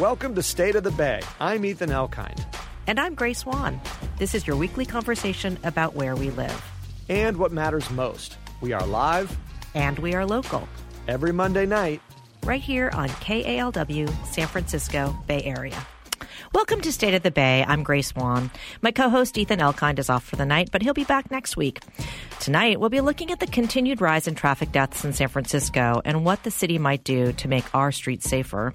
Welcome to State of the Bay. I'm Ethan Elkind. And I'm Grace Swan. This is your weekly conversation about where we live. And what matters most. We are live. And we are local. Every Monday night. Right here on KALW, San Francisco Bay Area. Welcome to State of the Bay. I'm Grace Swan. My co host Ethan Elkind is off for the night, but he'll be back next week. Tonight, we'll be looking at the continued rise in traffic deaths in San Francisco and what the city might do to make our streets safer.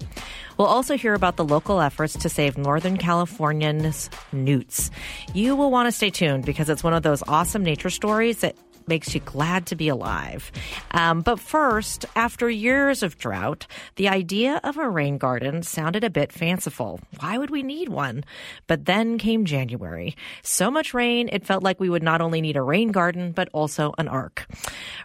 We'll also hear about the local efforts to save Northern Californians' newts. You will want to stay tuned because it's one of those awesome nature stories that makes you glad to be alive. Um, but first, after years of drought, the idea of a rain garden sounded a bit fanciful. Why would we need one? But then came January. So much rain, it felt like we would not only need a rain garden, but also an ark.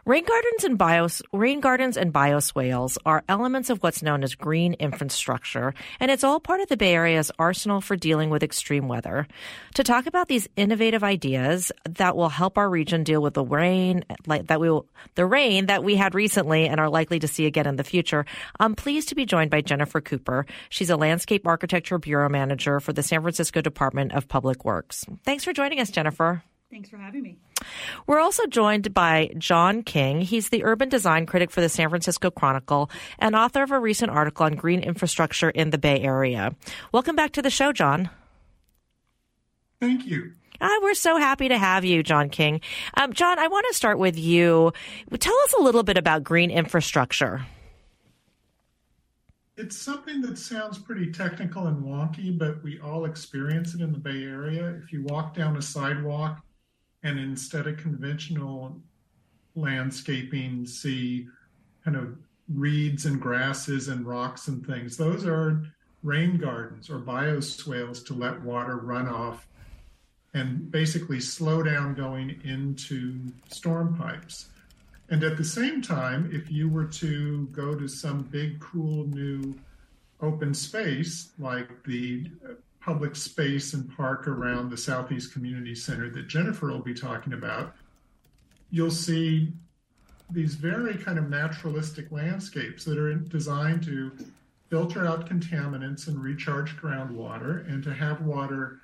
Rain gardens and bios, rain gardens and bioswales are elements of what's known as green infrastructure, and it's all part of the Bay Area's arsenal for dealing with extreme weather. To talk about these innovative ideas that will help our region deal with the rain rain like that we will, the rain that we had recently and are likely to see again in the future. I'm pleased to be joined by Jennifer Cooper. She's a landscape architecture bureau manager for the San Francisco Department of Public Works. Thanks for joining us, Jennifer. Thanks for having me. We're also joined by John King. He's the urban design critic for the San Francisco Chronicle and author of a recent article on green infrastructure in the Bay Area. Welcome back to the show, John. Thank you. Ah, we're so happy to have you, John King. Um, John, I want to start with you. Tell us a little bit about green infrastructure. It's something that sounds pretty technical and wonky, but we all experience it in the Bay Area. If you walk down a sidewalk and instead of conventional landscaping, see kind of reeds and grasses and rocks and things, those are rain gardens or bioswales to let water run off and basically slow down going into storm pipes. And at the same time, if you were to go to some big, cool new open space like the public space and park around the Southeast Community Center that Jennifer will be talking about, you'll see these very kind of naturalistic landscapes that are designed to filter out contaminants and recharge groundwater and to have water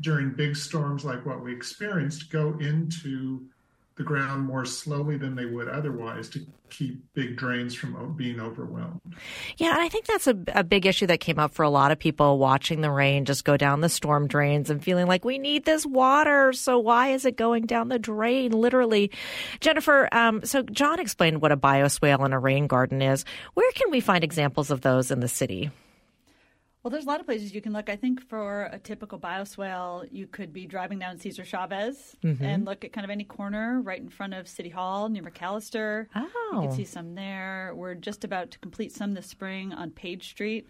during big storms like what we experienced go into the ground more slowly than they would otherwise to keep big drains from being overwhelmed. Yeah, and I think that's a, a, big issue that came up for a lot of people watching the rain just go down the storm drains and feeling like we need this water. So why is it going down the drain? Literally, Jennifer. Um, so John explained what a bioswale and a rain garden is. Where can we find examples of those in the city? Well, there's a lot of places you can look. I think for a typical bioswale, you could be driving down Cesar Chavez mm-hmm. and look at kind of any corner right in front of City Hall near McAllister. Oh. You can see some there. We're just about to complete some this spring on Page Street.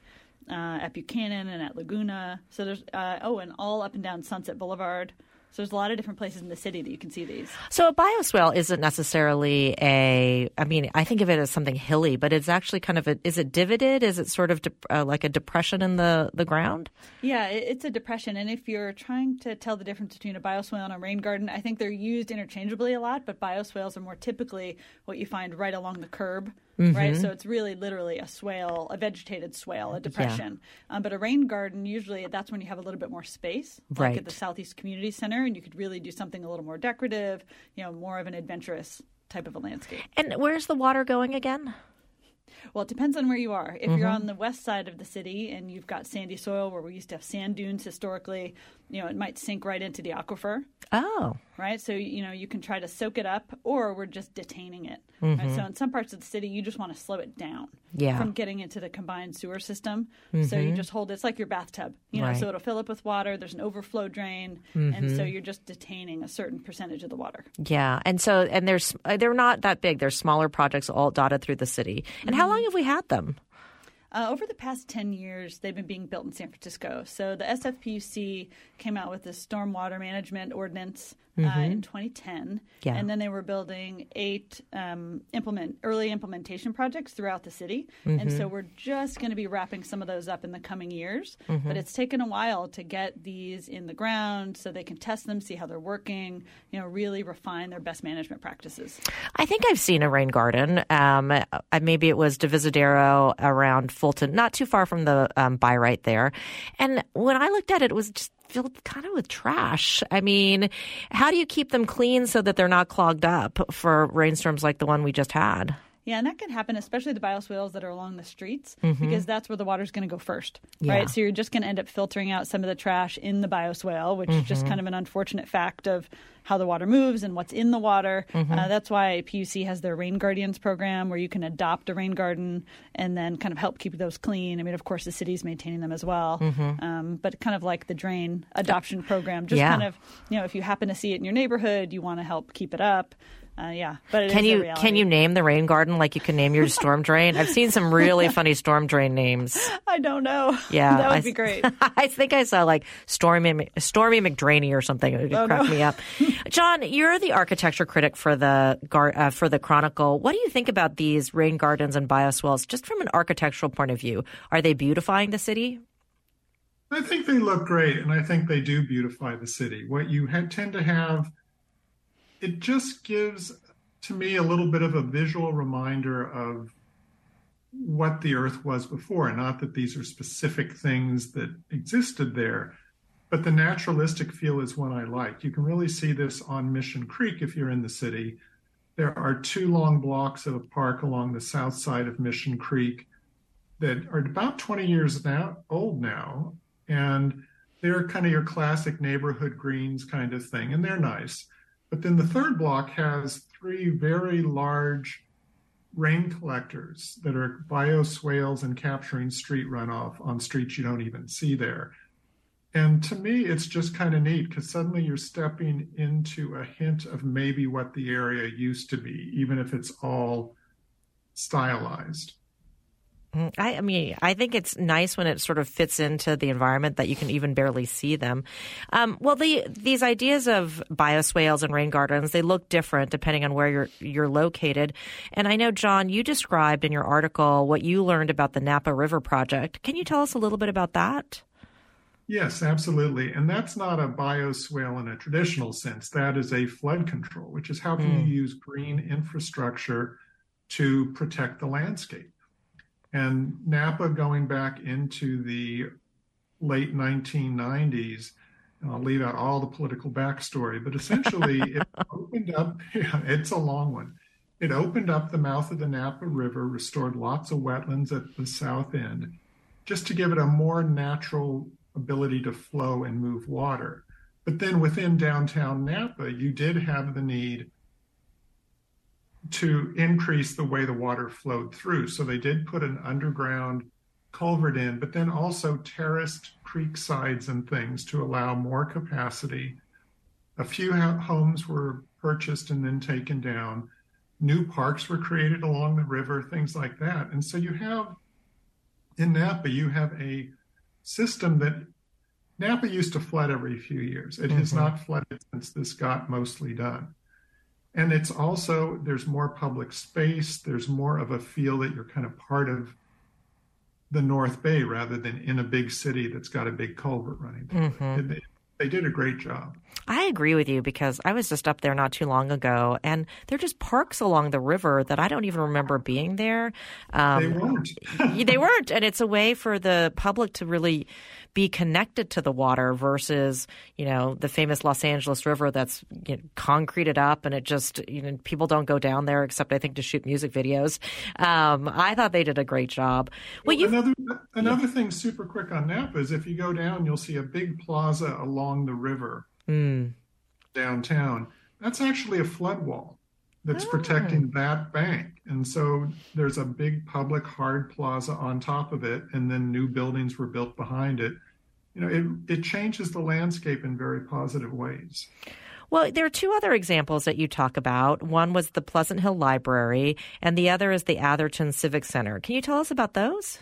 Uh, at Buchanan and at Laguna. So there's uh, oh, and all up and down Sunset Boulevard. So there's a lot of different places in the city that you can see these. So a bioswale isn't necessarily a. I mean, I think of it as something hilly, but it's actually kind of a. Is it divoted? Is it sort of de, uh, like a depression in the the ground? Yeah, it's a depression. And if you're trying to tell the difference between a bioswale and a rain garden, I think they're used interchangeably a lot. But bioswales are more typically what you find right along the curb mm-hmm. right? So it's really literally a swale, a vegetated swale, a depression. Yeah. Um, but a rain garden, usually that's when you have a little bit more space, right. like at the Southeast Community Center, and you could really do something a little more decorative, you know, more of an adventurous type of a landscape. And where's the water going again? Well, it depends on where you are. If mm-hmm. you're on the west side of the city and you've got sandy soil where we used to have sand dunes historically, you know, it might sink right into the aquifer. Oh. Right? So, you know, you can try to soak it up or we're just detaining it. Mm-hmm. Right? So, in some parts of the city, you just want to slow it down yeah. from getting into the combined sewer system. Mm-hmm. So, you mm-hmm. just hold it. It's like your bathtub, you know, right. so it'll fill up with water. There's an overflow drain. And so mm-hmm. you're just detaining a certain percentage of the water. Yeah. And so, and there's, they're not that big. There's smaller projects all dotted through the city. And how mm-hmm. long have we had them? Uh, over the past 10 years, they've been being built in San Francisco. So the SFPUC came out with the stormwater management ordinance mm-hmm. uh, in 2010. Yeah. And then they were building eight um, implement early implementation projects throughout the city. Mm-hmm. And so we're just going to be wrapping some of those up in the coming years. Mm-hmm. But it's taken a while to get these in the ground so they can test them, see how they're working, you know, really refine their best management practices. I think I've seen a rain garden. Um, maybe it was Divisadero around Fulton, not too far from the um, by right there. And when I looked at it, it was just filled kind of with trash. I mean, how do you keep them clean so that they're not clogged up for rainstorms like the one we just had? Yeah, and that can happen, especially the bioswales that are along the streets, mm-hmm. because that's where the water's going to go first, yeah. right? So you're just going to end up filtering out some of the trash in the bioswale, which mm-hmm. is just mm-hmm. kind of an unfortunate fact of how the water moves and what's in the water. Mm-hmm. Uh, that's why PUC has their Rain Guardians program, where you can adopt a rain garden and then kind of help keep those clean. I mean, of course, the city's maintaining them as well, mm-hmm. um, but kind of like the drain adoption program, just yeah. kind of you know, if you happen to see it in your neighborhood, you want to help keep it up. Uh, yeah, but can you can you name the rain garden like you can name your storm drain? I've seen some really funny storm drain names. I don't know. Yeah, that would I, be great. I think I saw like Stormy Stormy McDrainy or something. It oh, cracked no. me up. John, you're the architecture critic for the uh, for the Chronicle. What do you think about these rain gardens and bioswales, just from an architectural point of view? Are they beautifying the city? I think they look great, and I think they do beautify the city. What you tend to have it just gives to me a little bit of a visual reminder of what the earth was before. Not that these are specific things that existed there but the naturalistic feel is one i like. You can really see this on mission creek if you're in the city. There are two long blocks of a park along the south side of mission creek that are about 20 years now old now and they're kind of your classic neighborhood greens kind of thing and they're nice but then the third block has three very large rain collectors that are bioswales and capturing street runoff on streets you don't even see there. And to me, it's just kind of neat because suddenly you're stepping into a hint of maybe what the area used to be, even if it's all stylized. Mm, I, I, mean, I think it's nice when it sort of fits into the environment that you can even barely see them. Um, well, the, these ideas of bioswales and rain gardens, they look different depending on where you're, you're located. And I know, John, you described in your article what you learned about the Napa River Project. Can you tell us a little bit about that? Yes, absolutely. And that's not a bioswale in a traditional sense. That is a flood control, which is how can mm. you use green infrastructure to protect the landscape. And Napa going back into the late 1990s, and I'll leave out all the political backstory, but essentially it opened up, yeah, it's a long one. It opened up the mouth of the Napa River, restored lots of wetlands at the south end, just to give it a more natural ability to flow and move water. But then within downtown Napa, you did have the need to increase the way the water flowed through. So they did put an underground culvert in, but then also terraced creek sides and things to allow more capacity. A few homes were purchased and then taken down. New parks were created along the river, things like that. And so you have in Napa, you have a system that Napa used to flood every few years. It mm-hmm. has not flooded since this got mostly done and it's also there's more public space there's more of a feel that you're kind of part of the north bay rather than in a big city that's got a big culvert running through mm-hmm. it they did a great job. I agree with you because I was just up there not too long ago, and they're just parks along the river that I don't even remember being there. Um, they weren't. they weren't, and it's a way for the public to really be connected to the water versus you know the famous Los Angeles River that's you know, concreted up and it just you know people don't go down there except I think to shoot music videos. Um, I thought they did a great job. Well, well another another yeah. thing super quick on Napa is if you go down, you'll see a big plaza along the river mm. downtown. That's actually a flood wall that's oh. protecting that bank. And so there's a big public hard plaza on top of it, and then new buildings were built behind it. You know, it, it changes the landscape in very positive ways. Well, there are two other examples that you talk about. One was the Pleasant Hill Library, and the other is the Atherton Civic Center. Can you tell us about those?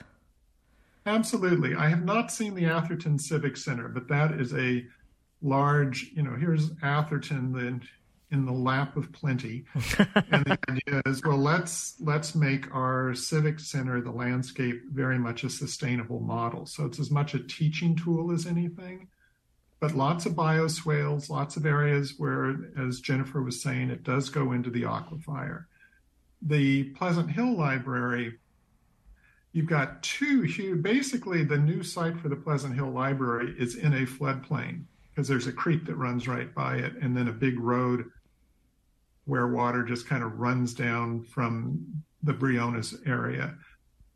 Absolutely. I have not seen the Atherton Civic Center, but that is a large, you know, here's Atherton, the in the lap of plenty. and the idea is, well, let's let's make our civic center, the landscape, very much a sustainable model. So it's as much a teaching tool as anything. But lots of bioswales, lots of areas where, as Jennifer was saying, it does go into the aquifer. The Pleasant Hill Library, you've got two huge, basically, the new site for the Pleasant Hill Library is in a floodplain because there's a creek that runs right by it, and then a big road where water just kind of runs down from the Briones area.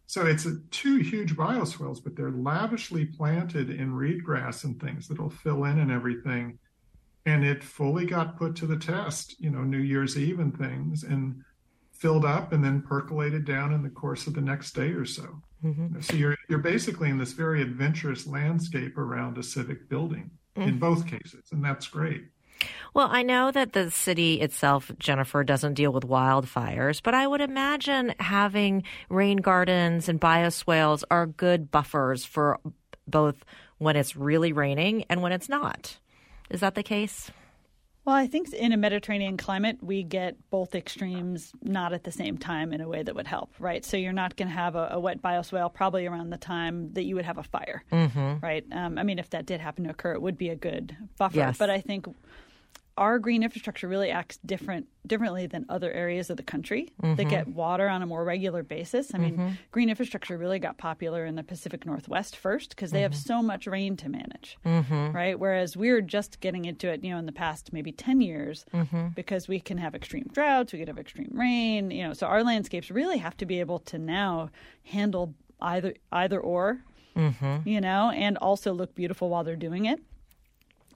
So it's a, two huge bioswales, but they're lavishly planted in reed grass and things that'll fill in and everything. And it fully got put to the test, you know, New Year's Eve and things, and filled up and then percolated down in the course of the next day or so. Mm-hmm. So you're you're basically in this very adventurous landscape around a civic building mm-hmm. in both cases, and that's great. Well, I know that the city itself, Jennifer, doesn't deal with wildfires, but I would imagine having rain gardens and bioswales are good buffers for both when it's really raining and when it's not. Is that the case? Well, I think in a Mediterranean climate, we get both extremes not at the same time in a way that would help, right? So you're not going to have a, a, wet bioswale probably around the time that you would have a fire, mm-hmm. right? Um, I mean, if that did happen to occur, it would be a good buffer. Yes. But I think our green infrastructure really acts different differently than other areas of the country mm-hmm. that get water on a more regular basis. I mean, mm-hmm. green infrastructure really got popular in the Pacific Northwest first because they mm-hmm. have so much rain to manage, mm-hmm. right? Whereas we're just getting into it, you know, in the past maybe 10 years mm-hmm. because we can have extreme droughts, we can have extreme rain, you know, so our landscapes really have to be able to now handle either either or, mm-hmm. you know, and also look beautiful while they're doing it.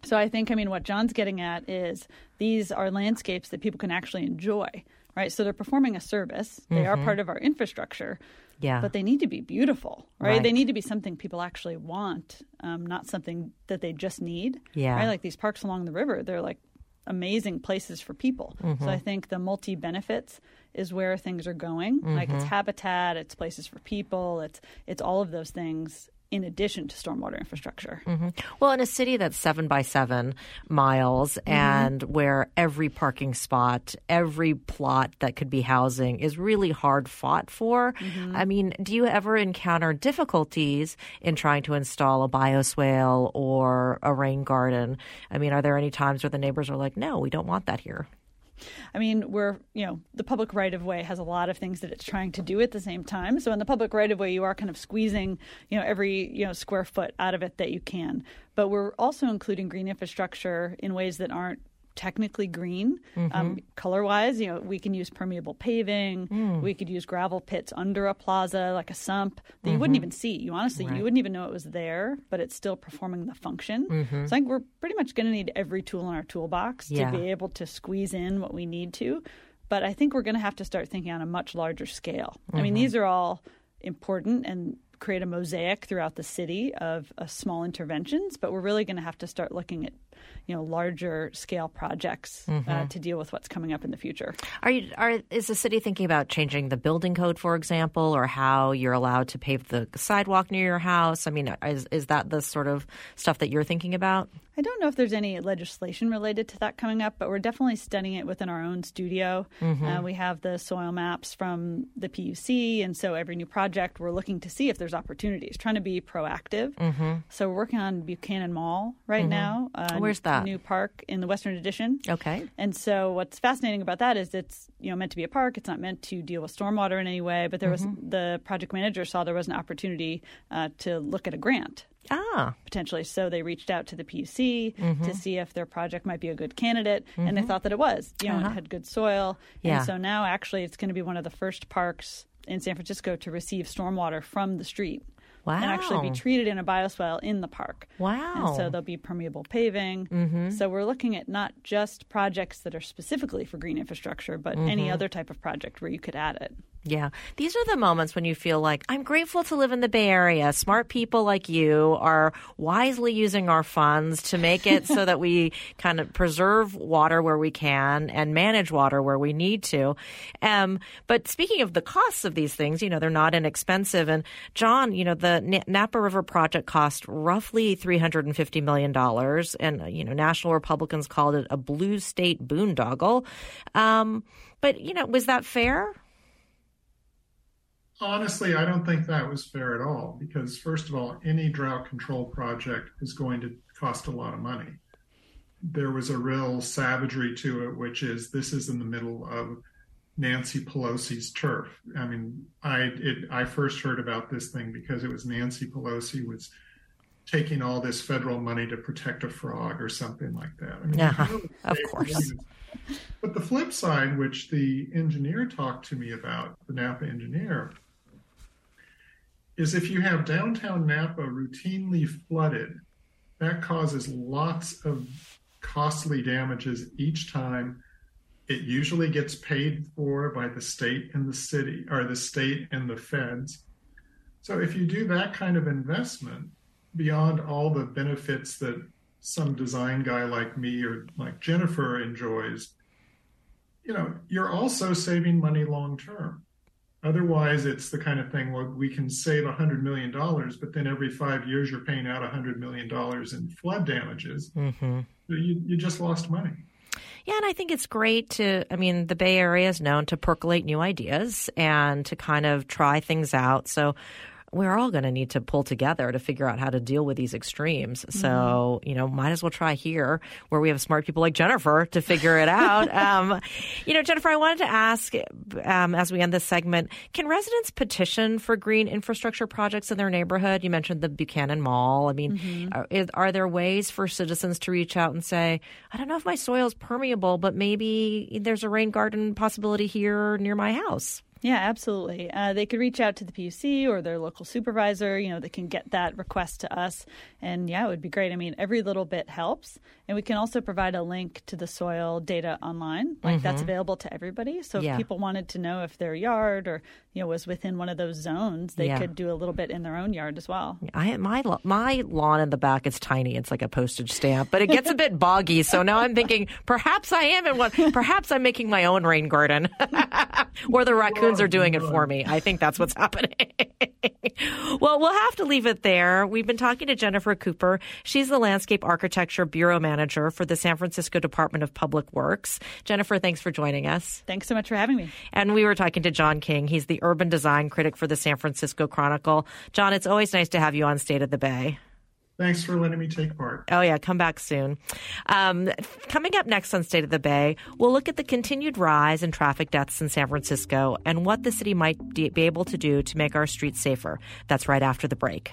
So I think, I mean, what John's getting at is these are landscapes that people can actually enjoy, right? So they're performing a service. They mm-hmm. are part of our infrastructure. Yeah. But they need to be beautiful, right? right. They need to be something people actually want, um, not something that they just need. Yeah. Right? Like these parks along the river, they're like amazing places for people. Mm-hmm. So I think the multi benefits is where things are going. Mm-hmm. Like it's habitat, it's places for people, it's it's all of those things in addition to stormwater infrastructure. Mm-hmm. Well, in a city that's seven by seven miles mm-hmm. and where every parking spot, every plot that could be housing is really hard fought for, mm-hmm. I mean, do you ever encounter difficulties in trying to install a bioswale or a rain garden? I mean, are there any times where the neighbors are like, no, we don't want that here? I mean, we're, you know, the public right of way has a lot of things that it's trying to do at the same time. So in the public right of way, you are kind of squeezing, you know, every, you know, square foot out of it that you can. But we're also including green infrastructure in ways that aren't technically green mm-hmm. um, color wise you know we can use permeable paving mm. we could use gravel pits under a plaza like a sump that mm-hmm. you wouldn't even see you honestly right. you wouldn't even know it was there but it's still performing the function mm-hmm. so i think we're pretty much going to need every tool in our toolbox yeah. to be able to squeeze in what we need to but i think we're going to have to start thinking on a much larger scale i mean Mm-hmm. these are all important and create a mosaic throughout the city of uh, small interventions but we're really going to have to start looking at you know larger scale projects Mm-hmm. uh, to deal with what's coming up in the future. Are you are is the city thinking about changing the building code, for example, or how you're allowed to pave the sidewalk near your house? I mean, is is that the sort of stuff that you're thinking about? I don't know if there's any legislation related to that coming up, but we're definitely studying it within our own studio. Mm-hmm. Uh, we have the soil maps from the PUC, and so every new project, we're looking to see if there's opportunities, trying to be proactive. Mm-hmm. So we're working on Buchanan Mall right Mm-hmm. now. Uh, Where's that? New park in the Western Addition. Okay. And so what's fascinating about that is it's you know meant to be a park. It's not meant to deal with stormwater in any way. But there was Mm-hmm. the project manager saw there was an opportunity uh, to look at a grant Ah. potentially. So they reached out to the PUC Mm-hmm. to see if their project might be a good candidate, and they thought that it was. You know, Uh-huh. it had good soil, Yeah. and so now actually it's going to be one of the first parks in San Francisco to receive stormwater from the street. Wow. And actually be treated in a bioswale in the park. Wow. And so there'll be permeable paving. Mm-hmm. So we're looking at not just projects that are specifically for green infrastructure, but any Mm-hmm. other type of project where you could add it. Yeah. These are the moments when you feel like, I'm grateful to live in the Bay Area. Smart people like you are wisely using our funds to make it so that we kind of preserve water where we can and manage water where we need to. Um, but speaking of the costs of these things, you know, they're not inexpensive. And John, you know, the Napa River project cost roughly $350 million. And, you know, national Republicans called it a blue state boondoggle. Um, but, you know, was that fair? Honestly, I don't think that was fair at all because, first of all, any drought control project is going to cost a lot of money. There was a real savagery to it, which is this is in the middle of Nancy Pelosi's turf. I mean, I it, I first heard about this thing because it was Nancy Pelosi was taking all this federal money to protect a frog or something like that. I mean, uh-huh. really of course. But the flip side, which the engineer talked to me about, the Napa engineer, is if you have downtown Napa routinely flooded, that causes lots of costly damages each time it usually gets paid for by the state and the city, or the state and the feds. So if you do that kind of investment, beyond all the benefits that some design guy like me or like Jennifer enjoys, you know, you're also saving money long term. Otherwise, it's the kind of thing where we can save $100 million, but then every five years you're paying out $100 million in flood damages. Mm-hmm. So you, you just lost money. Yeah, and I think it's great to, I mean, the Bay Area is known to percolate new ideas and to kind of try things out. So we're all going to need to pull together to figure out how to deal with these extremes. Mm-hmm. So, you know, might as well try here where we have smart people like Jennifer to figure it out. um, you know, Jennifer, I wanted to ask um, as we end this segment can residents petition for green infrastructure projects in their neighborhood? You mentioned the Buchanan Mall. I mean, mm-hmm. are, are there ways for citizens to reach out and say, I don't know if my soil is permeable, but maybe there's a rain garden possibility here near my house? Yeah, absolutely. Uh, they could reach out to the PUC or their local supervisor. You know, they can get that request to us. And yeah, it would be great. I mean, every little bit helps. And we can also provide a link to the soil data online. Like mm-hmm. that's available to everybody. So if yeah. people wanted to know if their yard or, you know, was within one of those zones, they yeah. could do a little bit in their own yard as well. I my my lawn in the back is tiny. It's like a postage stamp, but it gets a bit boggy. So now I'm thinking perhaps I am in one. Perhaps I'm making my own rain garden. or the raccoons are doing it for me. I think that's what's happening. well, we'll have to leave it there. We've been talking to Jennifer Cooper. She's the Landscape Architecture Bureau Manager for the San Francisco Department of Public Works. Jennifer, thanks for joining us. Thanks so much for having me. And we were talking to John King. He's the urban design critic for the San Francisco Chronicle. John, it's always nice to have you on State of the Bay. Thanks for letting me take part. Oh, yeah, come back soon. Um, coming up next on State of the Bay, we'll look at the continued rise in traffic deaths in San Francisco and what the city might be able to do to make our streets safer. That's right after the break.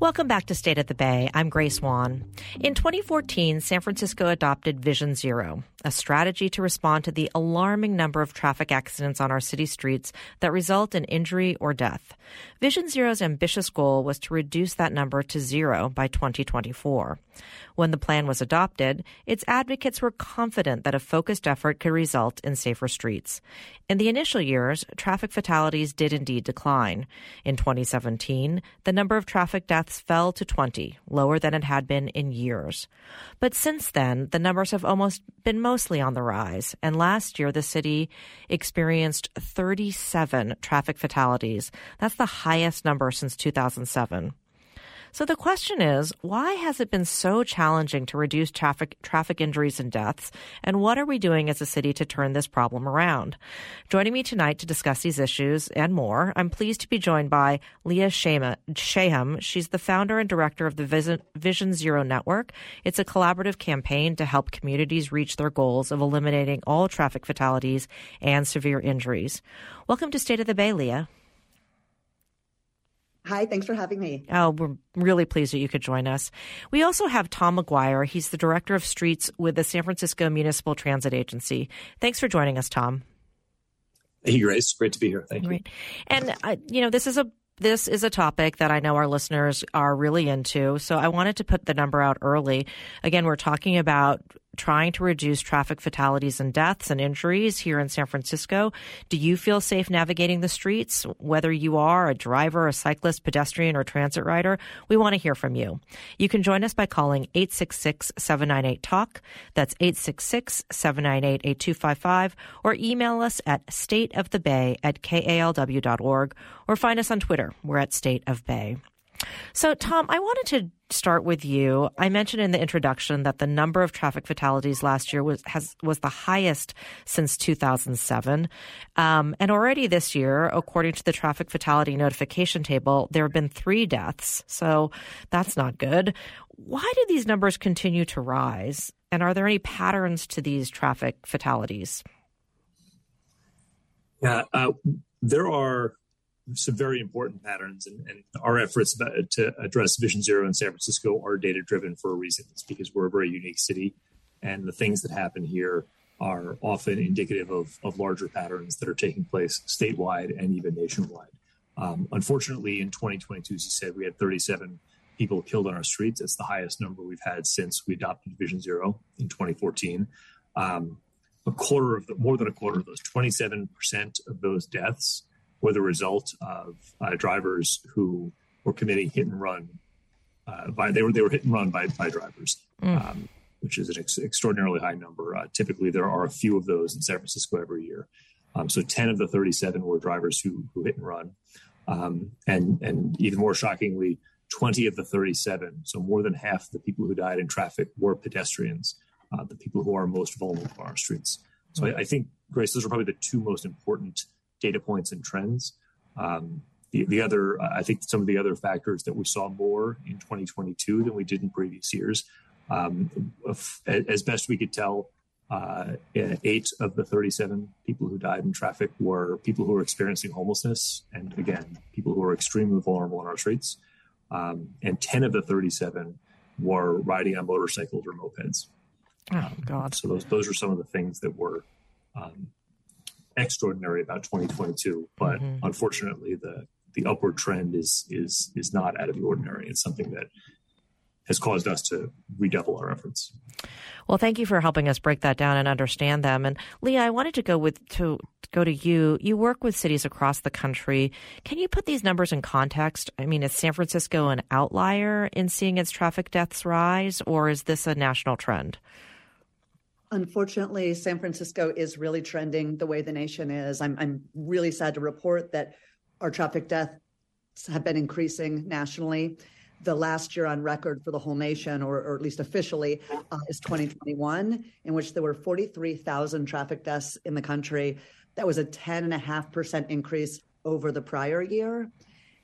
Welcome back to State of the Bay. I'm Grace Wan. In 2014, San Francisco adopted Vision Zero, a strategy to respond to the alarming number of traffic accidents on our city streets that result in injury or death. Vision Zero's ambitious goal was to reduce that number to zero by 2024. When the plan was adopted, its advocates were confident that a focused effort could result in safer streets. In the initial years, traffic fatalities did indeed decline. In 2017, the number of traffic deaths fell to 20, lower than it had been in years. But since then, the numbers have almost been mostly on the rise, and last year the city experienced 37 traffic fatalities. That's the highest number since 2007. So the question is, why has it been so challenging to reduce traffic traffic injuries and deaths? And what are we doing as a city to turn this problem around? Joining me tonight to discuss these issues and more, I'm pleased to be joined by Leah Shahum. She's the founder and director of the Vision Zero Network. It's a collaborative campaign to help communities reach their goals of eliminating all traffic fatalities and severe injuries. Welcome to State of the Bay, Leah. Hi, thanks for having me. Oh, we're really pleased that you could join us. We also have Tom Maguire. He's the director of streets with the San Francisco Municipal Transit Agency. Thanks for joining us, Tom. Hey, Grace. Great to be here. Thank Great. you. And, uh, you know, this is a this is a topic that I know our listeners are really into. So I wanted to put the number out early. Again, we're talking about trying to reduce traffic fatalities and deaths and injuries here in San Francisco. Do you feel safe navigating the streets? Whether you are a driver, a cyclist, pedestrian, or transit rider, we want to hear from you. You can join us by calling 866-798-TALK. That's 866-798-8255 or email us at stateofthebay at kalw.org or find us on Twitter. We're at State of Bay. So, Tom, I wanted to start with you. I mentioned in the introduction that the number of traffic fatalities last year was has was the highest since 2007, um, and already this year, according to the traffic fatality notification table, there have been three deaths. So that's not good. Why do these numbers continue to rise? And are there any patterns to these traffic fatalities? Yeah, uh, there are some very important patterns, and, and our efforts to address Vision Zero in San Francisco are data driven for a reason. It's because we're a very unique city, and the things that happen here are often indicative of, of larger patterns that are taking place statewide and even nationwide. Um, unfortunately, in 2022, as you said, we had 37 people killed on our streets. It's the highest number we've had since we adopted Vision Zero in 2014. Um, a quarter of the, more than a quarter of those, 27% of those deaths were the result of uh, drivers who were committing hit and run. Uh, by they were they were hit and run by by drivers, mm. um, which is an ex- extraordinarily high number. Uh, typically, there are a few of those in San Francisco every year. Um, so, ten of the thirty-seven were drivers who who hit and run, um, and and even more shockingly, twenty of the thirty-seven, so more than half the people who died in traffic were pedestrians, uh, the people who are most vulnerable on our streets. So, I, I think Grace, those are probably the two most important data points and trends. Um, the, the other, I think some of the other factors that we saw more in 2022 than we did in previous years. Um, as best we could tell, uh, eight of the 37 people who died in traffic were people who were experiencing homelessness, and again, people who are extremely vulnerable on our streets. Um, and 10 of the 37 were riding on motorcycles or mopeds. Oh, God. So those those are some of the things that were um, extraordinary about 2022, but mm-hmm. unfortunately, the the upward trend is is is not out of the ordinary. It's something that has caused us to redouble our efforts. Well, thank you for helping us break that down and understand them. And Leah, I wanted to go with to go to you. You work with cities across the country. Can you put these numbers in context? I mean, is San Francisco an outlier in seeing its traffic deaths rise, or is this a national trend? Unfortunately, San Francisco is really trending the way the nation is. I'm, I'm really sad to report that our traffic deaths have been increasing nationally. The last year on record for the whole nation, or, or at least officially, uh, is 2021, in which there were 43,000 traffic deaths in the country. That was a 10.5% increase over the prior year.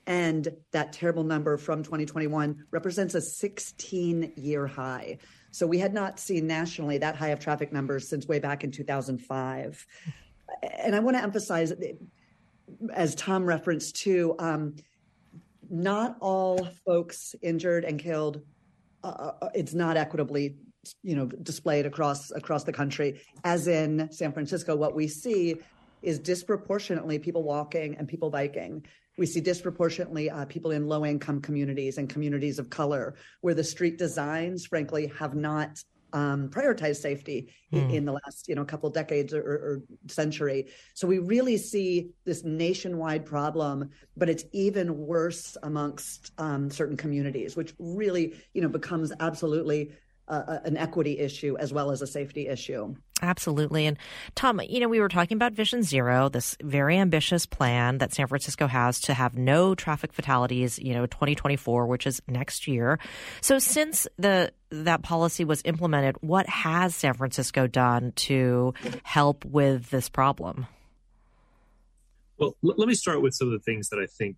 And that terrible number from 2021 represents a 16 year high. So we had not seen nationally that high of traffic numbers since way back in 2005. And I want to emphasize, as Tom referenced too, um, not all folks injured and killed. Uh, uh, it's not equitably, you know, displayed across across the country. As in San Francisco, what we see is disproportionately people walking and people biking. We see disproportionately uh, people in low income communities and communities of color where the street designs, frankly, have not um, prioritized safety mm. in, the last you know couple decades or, or, century. So we really see this nationwide problem, but it's even worse amongst um, certain communities, which really you know becomes absolutely uh, an equity issue as well as a safety issue. Absolutely. And Tom, you know, we were talking about Vision Zero, this very ambitious plan that San Francisco has to have no traffic fatalities, you know, 2024, which is next year. So since the that policy was implemented, what has San Francisco done to help with this problem? Well, let me start with some of the things that I think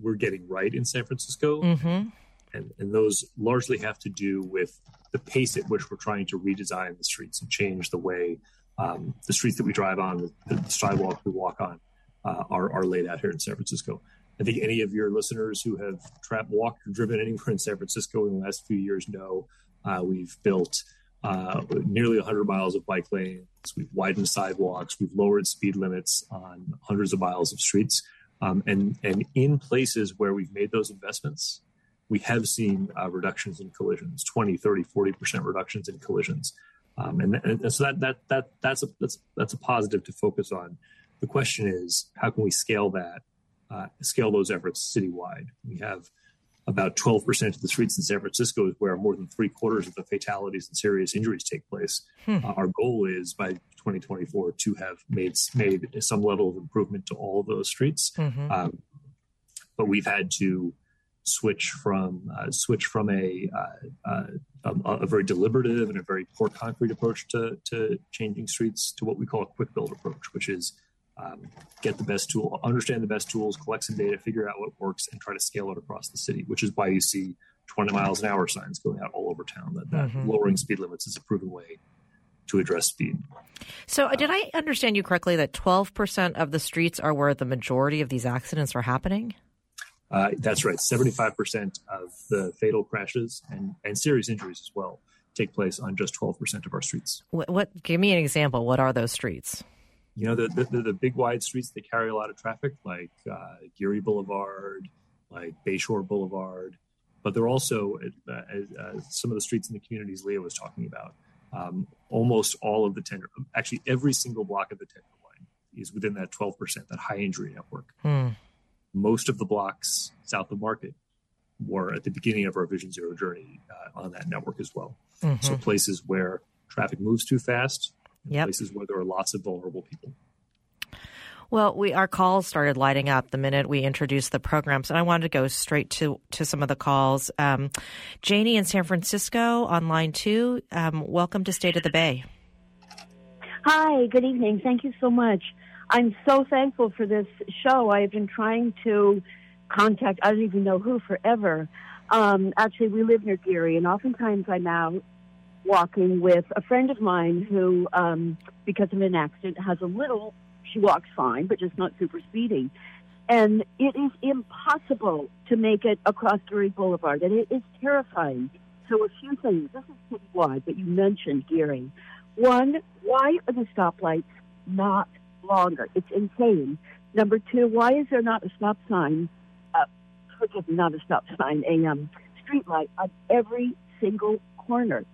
we're getting right in San Francisco. Mm-hmm. And, and those largely have to do with the pace at which we're trying to redesign the streets and change the way um, the streets that we drive on, the, the sidewalk we walk on, uh, are, are laid out here in San Francisco. I think any of your listeners who have trapped, walked, or driven anywhere in San Francisco in the last few years know uh, we've built uh, nearly 100 miles of bike lanes. We've widened sidewalks. We've lowered speed limits on hundreds of miles of streets. Um, and, and in places where we've made those investments, we have seen uh, reductions in collisions 20 30 40% reductions in collisions um, and, and, so that, that that that's a that's that's a positive to focus on the question is how can we scale that uh, scale those efforts citywide we have about 12% of the streets in San Francisco is where more than three quarters of the fatalities and serious injuries take place. Hmm. Uh, our goal is by 2024 to have made made some level of improvement to all of those streets. Mm-hmm. Um, but we've had to switch from uh, switch from a, uh, uh, a, a very deliberative and a very pour concrete approach to to changing streets to what we call a quick build approach, which is um, get the best tool, understand the best tools, collect some data, figure out what works, and try to scale it across the city. Which is why you see 20 miles an hour signs going out all over town. That, that mm-hmm. lowering speed limits is a proven way to address speed. So, uh, did I understand you correctly that 12% of the streets are where the majority of these accidents are happening? Uh, that's right. 75% of the fatal crashes and, and serious injuries as well take place on just 12% of our streets. What, what give me an example. What are those streets? You know, the, the, the big wide streets that carry a lot of traffic, like uh, Geary Boulevard, like Bayshore Boulevard, but they're also uh, uh, some of the streets in the communities Leah was talking about um, almost all of the tender, actually every single block of the tender line is within that 12%, that high injury network. Hmm. Most of the blocks south of Market were at the beginning of our Vision Zero journey uh, on that network as well. Mm-hmm. So places where traffic moves too fast, yep. places where there are lots of vulnerable people. Well, we our calls started lighting up the minute we introduced the programs, and I wanted to go straight to to some of the calls. Um, Janie in San Francisco on line two. Um, welcome to State of the Bay. Hi, good evening. Thank you so much. I'm so thankful for this show. I've been trying to contact I don't even know who forever. Um, actually, we live near Geary, and oftentimes I'm out walking with a friend of mine who, um, because of an accident, has a little she walks fine, but just not super speedy. And it is impossible to make it across Geary Boulevard, and it is terrifying. So a few things. This is citywide, but you mentioned Geary. One, why are the stoplights not longer? It's insane. Number two, why is there not a stop sign? Uh, not a stop sign, a um, street light on every single corner.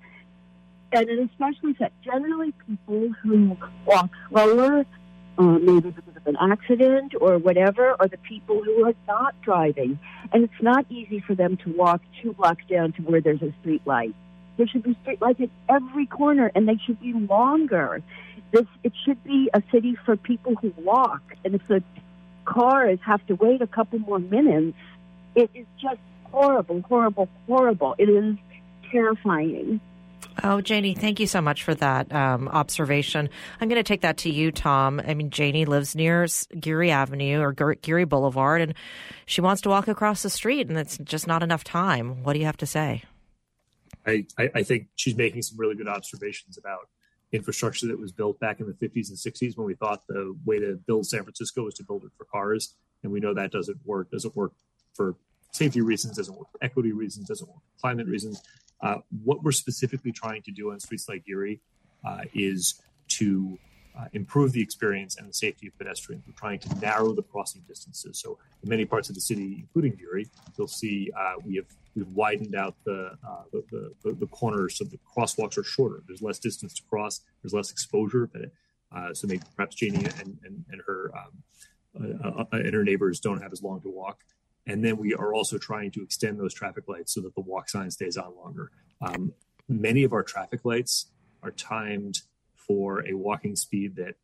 And it especially that generally people who walk slower uh, maybe because of an accident or whatever, or the people who are not driving. And it's not easy for them to walk two blocks down to where there's a street light. There should be street lights at every corner, and they should be longer. This it should be a city for people who walk. And if the cars have to wait a couple more minutes, it is just horrible, horrible, horrible. It is terrifying. Oh, Janie, thank you so much for that um, observation. I'm going to take that to you, Tom. I mean, Janie lives near Geary Avenue or Geary Boulevard, and she wants to walk across the street, and it's just not enough time. What do you have to say? I, I think she's making some really good observations about infrastructure that was built back in the 50s and 60s when we thought the way to build San Francisco was to build it for cars, and we know that doesn't work. Doesn't work for safety reasons, doesn't work for equity reasons, doesn't work for climate reasons. Uh, what we're specifically trying to do on streets like Geary uh, is to uh, improve the experience and the safety of pedestrians. We're trying to narrow the crossing distances. So, in many parts of the city, including Geary, you'll see uh, we have we've widened out the, uh, the, the, the corners so the crosswalks are shorter. There's less distance to cross. There's less exposure. But, so maybe perhaps Janie and, and, and her um, and her neighbors don't have as long to walk. And then we are also trying to extend those traffic lights so that the walk sign stays on longer. Um, many of our traffic lights are timed for a walking speed that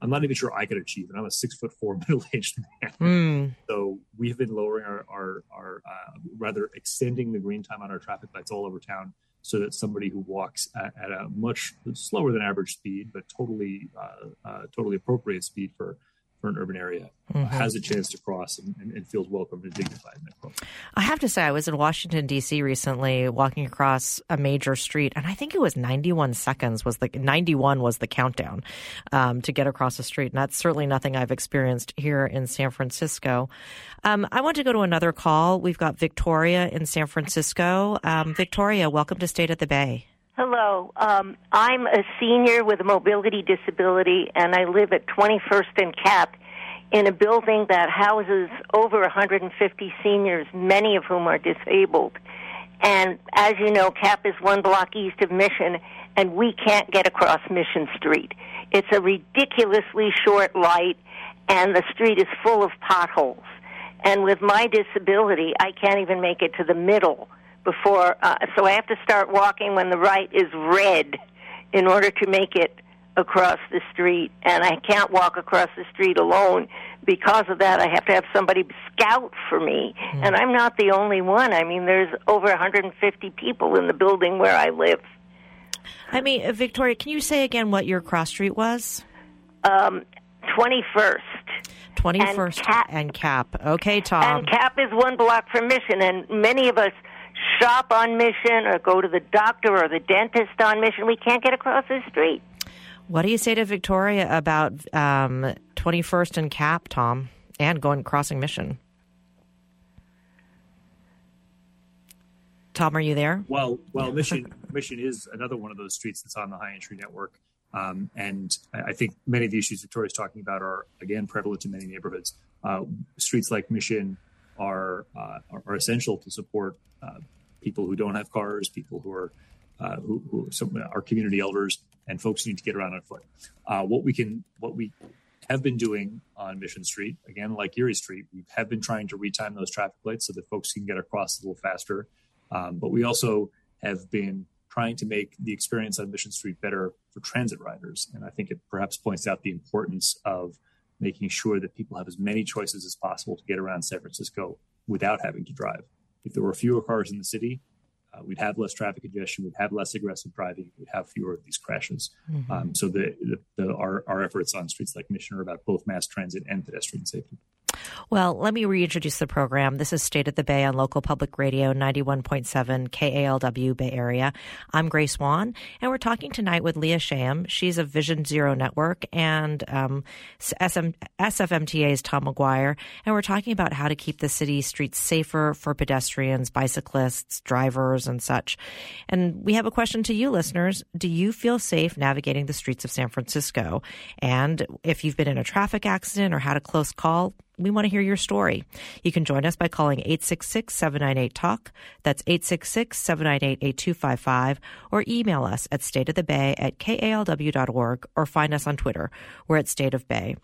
I'm not even sure I could achieve. And I'm a six foot four middle aged man. Mm. So we've been lowering our, our, our uh, rather extending the green time on our traffic lights all over town so that somebody who walks at, at a much slower than average speed, but totally, uh, uh, totally appropriate speed for an urban area mm-hmm. has a chance to cross and, and, and, feels welcome and dignified in. I have to say, I was in Washington D.C. recently, walking across a major street, and I think it was 91 seconds was the 91 was the countdown um, to get across the street, and that's certainly nothing I've experienced here in San Francisco. Um, I want to go to another call. We've got Victoria in San Francisco. Um, Victoria, welcome to State of the Bay. Hello. Um, I'm a senior with a mobility disability, and I live at 21st and Capp in a building that houses over 150 seniors, many of whom are disabled. And as you know, Capp is one block east of Mission, and we can't get across Mission Street. It's a ridiculously short light, and the street is full of potholes. And with my disability, I can't even make it to the middle before, uh, so I have to start walking when the right is red in order to make it across the street, and I can't walk across the street alone. Because of that, I have to have somebody scout for me, mm. and I'm not the only one. I mean, there's over 150 people in the building where I live. I mean, uh, Victoria, can you say again what your cross street was? Um, 21st. 21st and Capp. and Capp. Okay, Tom. And Capp is one block from Mission, and many of us shop on Mission or go to the doctor or the dentist on Mission. We can't get across the street. What do you say to Victoria about um, 21st and Capp, Tom, and going crossing Mission? Tom, are you there? Well, well, Mission Mission is another one of those streets that's on the high injury network, um, and I think many of the issues Victoria's talking about are again prevalent in many neighborhoods. Uh, streets like Mission are uh, are essential to support uh, people who don't have cars, people who are uh, who, who some, our community elders, and folks who need to get around on foot. Uh, what we can, what we have been doing on Mission Street, again, like Geary Street, we have been trying to retime those traffic lights so that folks can get across a little faster. Um, but we also have been trying to make the experience on Mission Street better for transit riders. And I think it perhaps points out the importance of making sure that people have as many choices as possible to get around San Francisco without having to drive. If there were fewer cars in the city, uh, we'd have less traffic congestion, we'd have less aggressive driving, we'd have fewer of these crashes. Mm-hmm. Um, so the, the, the, our, our efforts on streets like Mission are about both mass transit and pedestrian safety. Well, let me reintroduce the program. This is State of the Bay on local public radio 91.7 KALW Bay Area. I'm Grace Wan, and we're talking tonight with Leah Shahum. She's of Vision Zero Network and um, SM, SFMTA's Tom Maguire, and we're talking about how to keep the city streets safer for pedestrians, bicyclists, drivers, and such. And we have a question to you, listeners. Do you feel safe navigating the streets of San Francisco? And if you've been in a traffic accident or had a close call, we want to hear your story. You can join us by calling 866-798-TALK. That's 866-798-8255 or email us at stateofthebay at kalw.org or find us on Twitter. We're at State of Bay.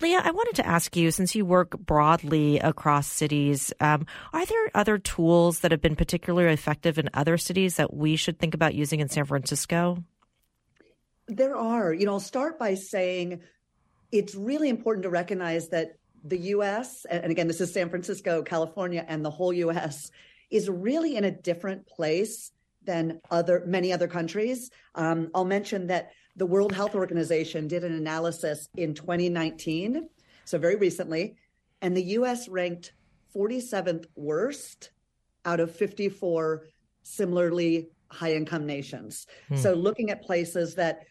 Leah, I wanted to ask you, since you work broadly across cities, um, are there other tools that have been particularly effective in other cities that we should think about using in San Francisco? There are. You know, I'll start by saying it's really important to recognize that the US, and again, this is San Francisco, California, and the whole US, is really in a different place than other many other countries. Um, I'll mention that the World Health Organization did an analysis in 2019, so very recently, and the US ranked 47th worst out of 54 similarly high income nations. Hmm. So looking at places that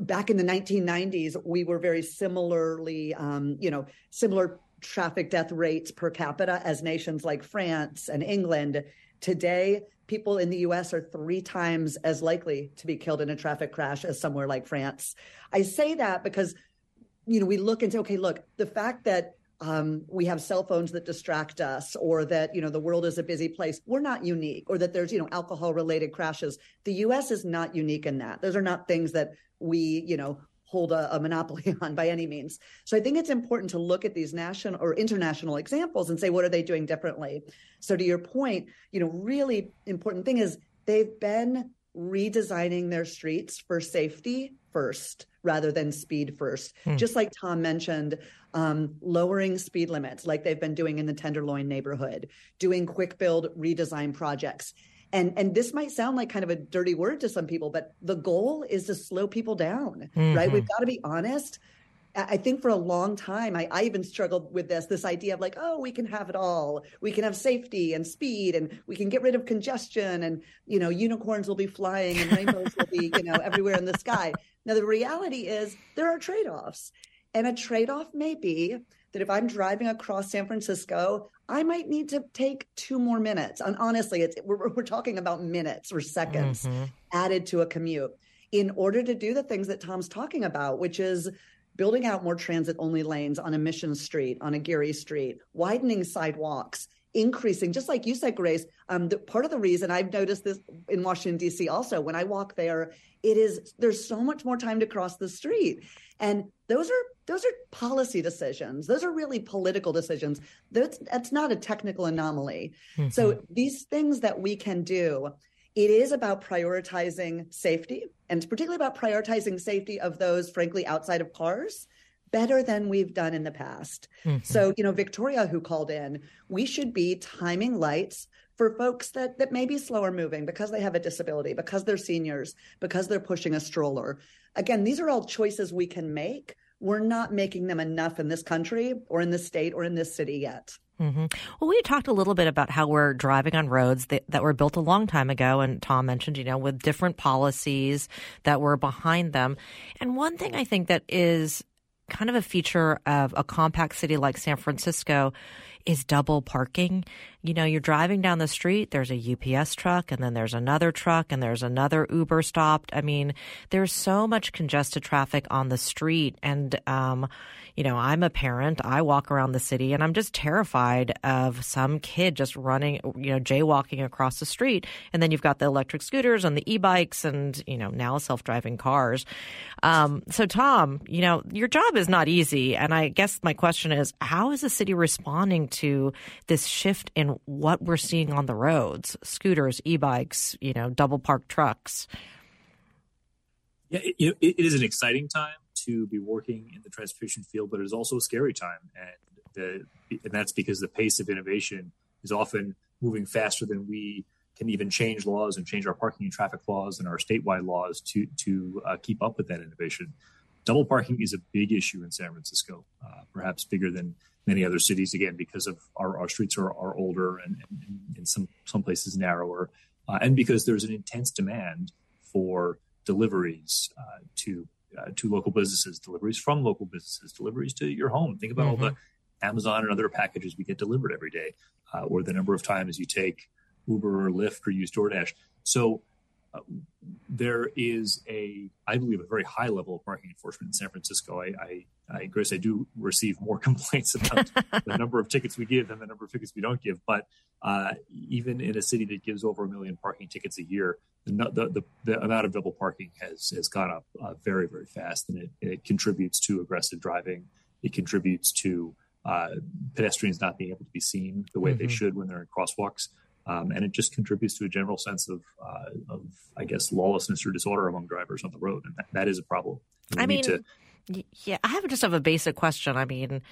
back in the 1990s, we were very similarly, um, you know, similar traffic death rates per capita as nations like France and England. Today, people in the US are three times as likely to be killed in a traffic crash as somewhere like France. I say that because, you know, we look and say, okay, look, the fact that um, we have cell phones that distract us or that you know the world is a busy place. We're not unique or that there's you know alcohol related crashes. The us is not unique in that. Those are not things that we you know hold a, a, monopoly on by any means. So i think it's important to look at these national or international examples and say what are they doing differently? So to your point you know really important thing is they've been redesigning their streets for safety first rather than speed first. Hmm. Just like Tom mentioned, um, lowering speed limits like they've been doing in the Tenderloin neighborhood, doing quick build redesign projects. And, and this might sound like kind of a dirty word to some people, but the goal is to slow people down, mm-hmm. right? We've got to be honest. I think for a long time, I, I, even struggled with this this idea of like, oh, we can have it all. We can have safety and speed, and we can get rid of congestion, and you know, unicorns will be flying and rainbows will be, you know, everywhere in the sky. Now, the reality is there are trade offs, and a trade off may be that if I'm driving across San Francisco, I might need to take two more minutes. And honestly, it's we're, we're talking about minutes or seconds mm-hmm. added to a commute in order to do the things that Tom's talking about, which is building out more transit only lanes on a Mission Street, on a Geary Street, widening sidewalks, increasing, just like you said, Grace. Um, the, part of the reason I've noticed this in Washington, D.C. also, when I walk there, it is there's so much more time to cross the street. And those are those are policy decisions. Those are really political decisions. That's that's not a technical anomaly. Mm-hmm. So these things that we can do it is about prioritizing safety, and it's particularly about prioritizing safety of those, frankly, outside of cars better than we've done in the past. Mm-hmm. So, you know, Victoria, who called in, we should be timing lights for folks that that may be slower moving because they have a disability, because they're seniors, because they're pushing a stroller. Again, these are all choices we can make. We're not making them enough in this country or in this state or in this city yet. Mm-hmm. Well, we talked a little bit about how we're driving on roads that, that were built a long time ago, and Tom mentioned, you know, with different policies that were behind them. And one thing I think that is kind of a feature of a compact city like San Francisco is double parking. You know, you're driving down the street, there's a UPS truck, and then there's another truck, and there's another Uber stopped. I mean, there's so much congested traffic on the street. And, um, you know, I'm a parent. I walk around the city and I'm just terrified of some kid just running, you know, jaywalking across the street. And then you've got the electric scooters and the e bikes and, you know, now self driving cars. Um, so, Tom, you know, your job is not easy. And I guess my question is how is the city responding to this shift in what we're seeing on the roads? Scooters, e bikes, you know, double parked trucks. Yeah, it, it is an exciting time to be working in the transportation field, but it is also a scary time, and the and that's because the pace of innovation is often moving faster than we can even change laws and change our parking and traffic laws and our statewide laws to to uh, keep up with that innovation. Double parking is a big issue in San Francisco, uh, perhaps bigger than many other cities. Again, because of our, our streets are, are older and, in some some places narrower, uh, and because there's an intense demand for deliveries uh, to uh, to local businesses, deliveries from local businesses, deliveries to your home. Think about mm-hmm. all the Amazon and other packages we get delivered every day, uh, or the number of times you take Uber or Lyft or use DoorDash. So there is a, I believe, a very high level of parking enforcement in San Francisco. I, I, I Grace, I do receive more complaints about the number of tickets we give than the number of tickets we don't give. But uh, even in a city that gives over a million parking tickets a year, the, the, the amount of double parking has has gone up uh, very very fast, and it, it contributes to aggressive driving. It contributes to uh, pedestrians not being able to be seen the way mm-hmm. they should when they're in crosswalks. Um, and it just contributes to a general sense of, uh, of, I guess, lawlessness or disorder among drivers on the road, and that, that is a problem. I mean, to... yeah, I have just have a basic question. I mean,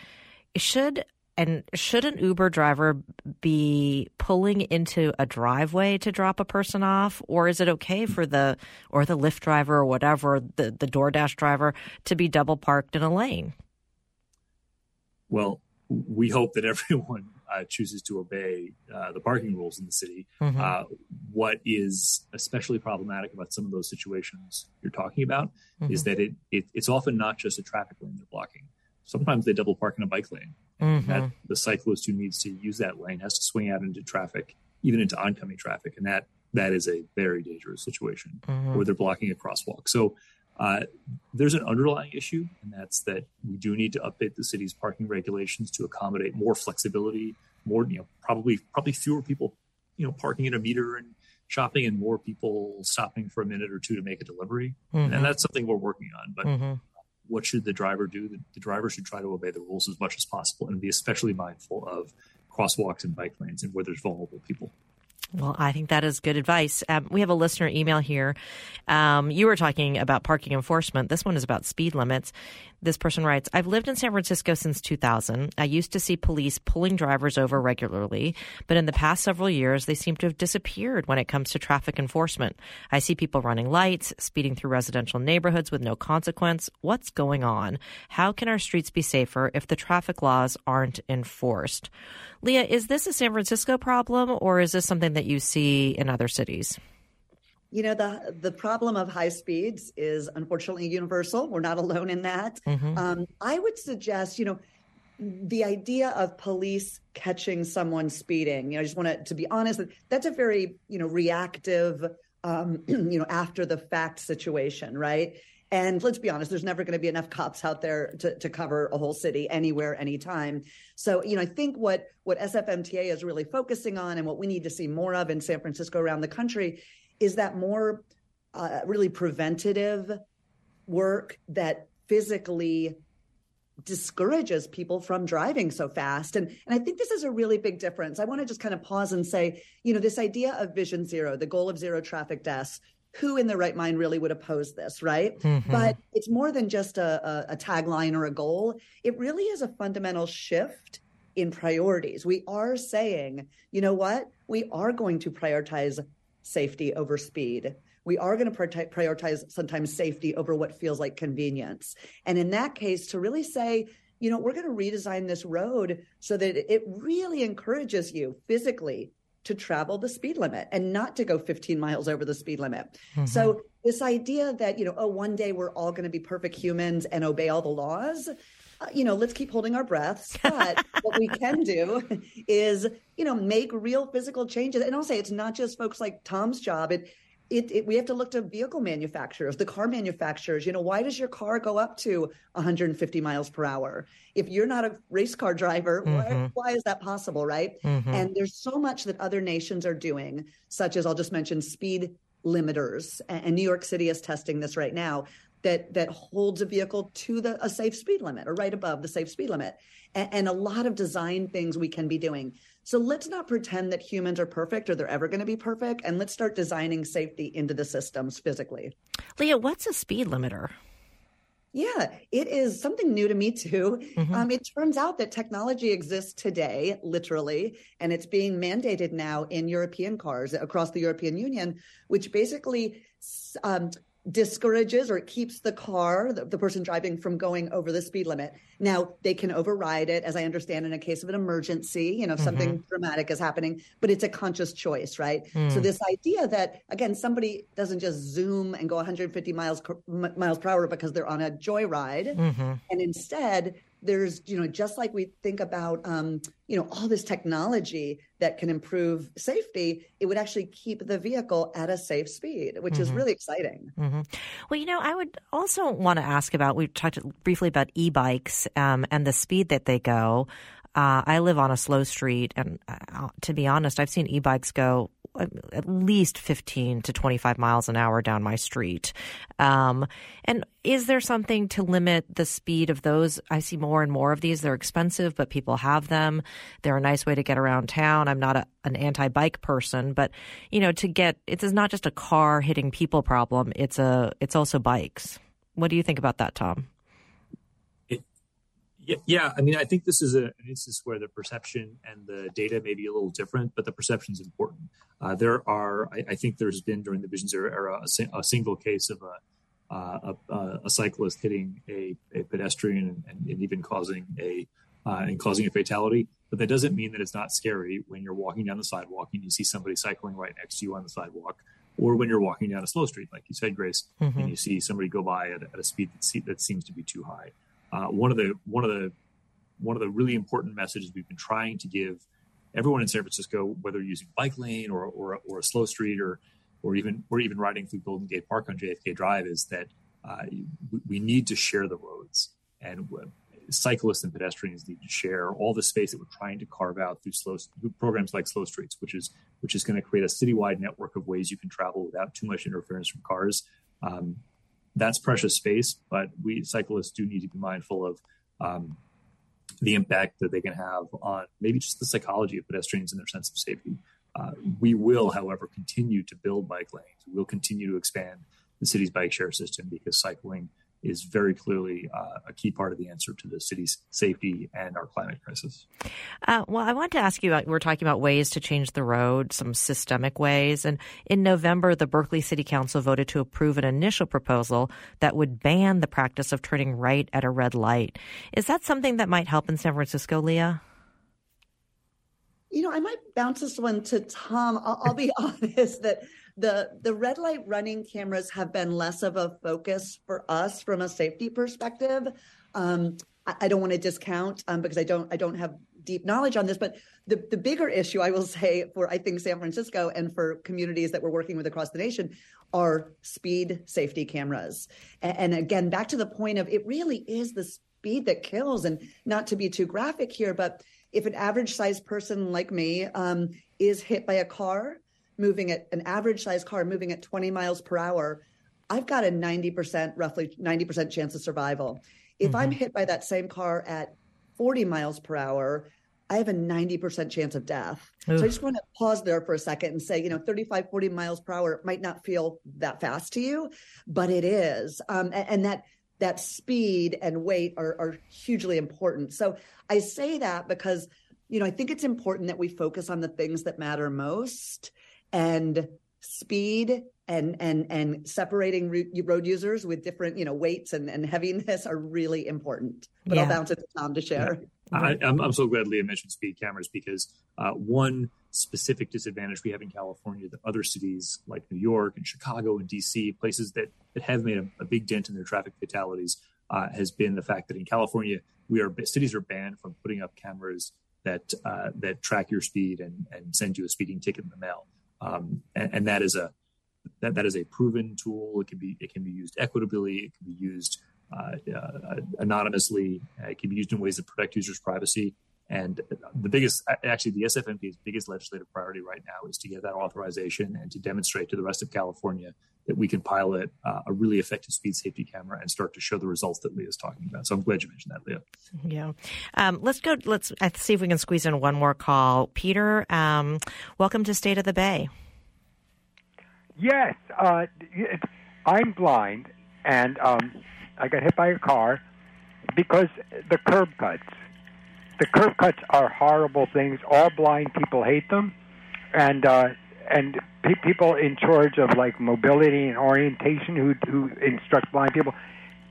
should and should an Uber driver be pulling into a driveway to drop a person off, or is it okay for the or the Lyft driver or whatever the the DoorDash driver to be double parked in a lane? Well, we hope that everyone uh, chooses to obey uh, the parking rules in the city. Mm-hmm. Uh, what is especially problematic about some of those situations you're talking about mm-hmm. is that it, it, it's often not just a traffic lane they're blocking. Sometimes they double park in a bike lane. Mm-hmm. That the cyclist who needs to use that lane has to swing out into traffic, even into oncoming traffic, and that that is a very dangerous situation mm-hmm. where they're blocking a crosswalk. So uh, there's an underlying issue, and that's that we do need to update the city's parking regulations to accommodate more flexibility, more you know probably probably fewer people you know parking in a meter and shopping, and more people stopping for a minute or two to make a delivery, mm-hmm. and that's something we're working on. But mm-hmm. what should the driver do? The, the driver should try to obey the rules as much as possible and be especially mindful of crosswalks and bike lanes and where there's vulnerable people. Well, I think that is good advice. Um, we have a listener email here. Um, you were talking about parking enforcement. This one is about speed limits. This person writes I've lived in San Francisco since 2000. I used to see police pulling drivers over regularly, but in the past several years, they seem to have disappeared when it comes to traffic enforcement. I see people running lights, speeding through residential neighborhoods with no consequence. What's going on? How can our streets be safer if the traffic laws aren't enforced? Leah, is this a San Francisco problem or is this something that you see in other cities? you know the the problem of high speeds is unfortunately universal we're not alone in that mm-hmm. um, i would suggest you know the idea of police catching someone speeding you know i just want to to be honest that's a very you know reactive um, you know after the fact situation right and let's be honest, there's never going to be enough cops out there to, to cover a whole city anywhere, anytime. So, you know, I think what what SFMTA is really focusing on and what we need to see more of in San Francisco around the country is that more uh, really preventative work that physically discourages people from driving so fast. And, and I think this is a really big difference. I want to just kind of pause and say, you know, this idea of vision zero, the goal of zero traffic deaths, who in their right mind really would oppose this, right? Mm-hmm. But it's more than just a, a, a tagline or a goal. It really is a fundamental shift in priorities. We are saying, you know what? We are going to prioritize safety over speed. We are going to prioritize sometimes safety over what feels like convenience. And in that case, to really say, you know, we're going to redesign this road so that it really encourages you physically to travel the speed limit and not to go 15 miles over the speed limit. Mm-hmm. So this idea that, you know, oh, one day we're all going to be perfect humans and obey all the laws, uh, you know, let's keep holding our breaths. But what we can do is, you know, make real physical changes. And I'll say it's not just folks like Tom's job. It it, it, we have to look to vehicle manufacturers, the car manufacturers. You know, why does your car go up to 150 miles per hour? If you're not a race car driver, mm-hmm. why, why, is that possible, right? Mm-hmm. And there's so much that other nations are doing, such as I'll just mention speed limiters, and New York City is testing this right now. That that holds a vehicle to the a safe speed limit or right above the safe speed limit, and, and a lot of design things we can be doing. So let's not pretend that humans are perfect or they're ever going to be perfect. And let's start designing safety into the systems physically. Leah, what's a speed limiter? Yeah, it is something new to me too. Mm-hmm. Um, it turns out that technology exists today, literally, and it's being mandated now in European cars across the European Union, which basically um, discourages or it keeps the car, the, the, person driving, from going over the speed limit. Now, they can override it, as I understand, in a case of an emergency, you know, if mm-hmm. something dramatic is happening, but it's a conscious choice, right? Mm. So, this idea that, again, somebody doesn't just zoom and go 150 miles, miles per hour because they're on a joyride, mm-hmm. and instead, there's you know just like we think about um, you know all this technology that can improve safety it would actually keep the vehicle at a safe speed which mm-hmm. is really exciting mm-hmm. well you know i would also want to ask about we talked briefly about e-bikes um, and the speed that they go uh, I live on a slow street, and uh, to be honest, I've seen e-bikes go at least 15 to 25 miles an hour down my street. Um, and is there something to limit the speed of those? I see more and more of these. They're expensive, but people have them. They're a nice way to get around town. I'm not a, an anti-bike person, but you know, to get it is not just a car hitting people problem. It's a it's also bikes. What do you think about that, Tom? Yeah, I mean, I think this is a, an instance where the perception and the data may be a little different, but the perception is important. Uh, there are, I, I, think, there's been during the Vision Zero era a, a single case of a, uh, a, a, cyclist hitting a, a pedestrian and, and, even causing a uh, and causing a fatality. But that doesn't mean that it's not scary when you're walking down the sidewalk and you see somebody cycling right next to you on the sidewalk, or when you're walking down a slow street, like you said, Grace, mm-hmm. and you see somebody go by at, at a speed that, that seems to be too high. Uh, one of the one of the one of the really important messages we've been trying to give everyone in San Francisco, whether using bike lane or, or, or a slow street or or even or even riding through Golden Gate Park on JFK Drive, is that uh, we need to share the roads and cyclists and pedestrians need to share all the space that we're trying to carve out through slow through programs like Slow Streets, which is which is going to create a citywide network of ways you can travel without too much interference from cars. Um, that's precious space, but we cyclists do need to be mindful of um, the impact that they can have on maybe just the psychology of pedestrians and their sense of safety. Uh, we will, however, continue to build bike lanes. We will continue to expand the city's bike share system because cycling is very clearly uh, a key part of the answer to the city's safety and our climate crisis. Uh, well, I want to ask you about we're talking about ways to change the road, some systemic ways. And in November, the Berkeley City Council voted to approve an initial proposal that would ban the practice of turning right at a red light. Is that something that might help in San Francisco, Leah? You know, I might bounce this one to Tom. I'll, I'll be honest that the the red light running cameras have been less of a focus for us from a safety perspective. Um, I, I, don't want to discount um, because I don't I don't have deep knowledge on this, but the the bigger issue I will say for I think San Francisco and for communities that we're working with across the nation are speed safety cameras. And, and again, back to the point of it really is the speed that kills. And not to be too graphic here, but if an average sized person like me um, is hit by a car moving at an average size car moving at 20 miles per hour, I've got a 90%, roughly 90% chance of survival. If Mm-hmm. I'm hit by that same car at 40 miles per hour, I have a 90% chance of death. So I just want to pause there for a second and say, you know, 35, 40 miles per hour might not feel that fast to you, but it is. Um, a- and, that that speed and weight are, are hugely important. So I say that because, you know, I think it's important that we focus on the things that matter most and speed and and and separating road users with different you know weights and, and heaviness are really important. But i'll bounce it to tom to share. I, I'm, I'm so glad Leah mentioned speed cameras because uh, one specific disadvantage we have in California that other cities like New York and Chicago and DC, places that, that have made a, a big dent in their traffic fatalities, uh, has been the fact that in California, we are cities are banned from putting up cameras that uh, that track your speed and, and send you a speeding ticket in the mail. Um, and, and that is a that, that is a proven tool. It can be it can be used equitably. It can be used uh, uh, anonymously. It can be used in ways that protect users' privacy. And the biggest, actually, the SFMP's biggest legislative priority right now is to get that authorization and to demonstrate to the rest of California that we can pilot uh, a really effective speed safety camera and start to show the results that Leah's talking about. So I'm glad you mentioned that, Leah. Yeah. Um, let's go. Let's see if we can squeeze in one more call. Peter, um, welcome to State of the Bay. Yes, uh, I'm blind, and um, I got hit by a car because the curb cuts. The curb cuts are horrible things. All blind people hate them, and uh, and pe- people in charge of like mobility and orientation who who instruct blind people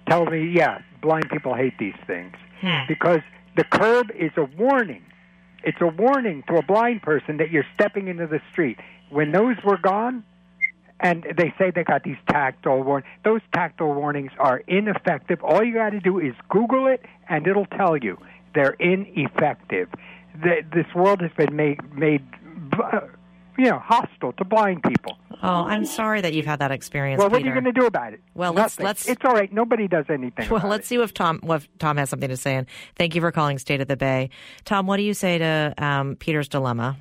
tell me, yeah, blind people hate these things hmm. because the curb is a warning. It's a warning to a blind person that you're stepping into the street. When those were gone, and they say they got these tactile warnings. Those tactile warnings are ineffective. All you got to do is Google it, and it'll tell you they're ineffective. The, this world has been made made you know hostile to blind people. Oh, I'm sorry that you've had that experience. well, what are you going to do about it? Well, let's- let's- It's all right. Nobody does anything. Well, about let's it. see if Tom what if Tom has something to say. And thank you for calling State of the Bay. Tom, what do you say to um, Peter's dilemma?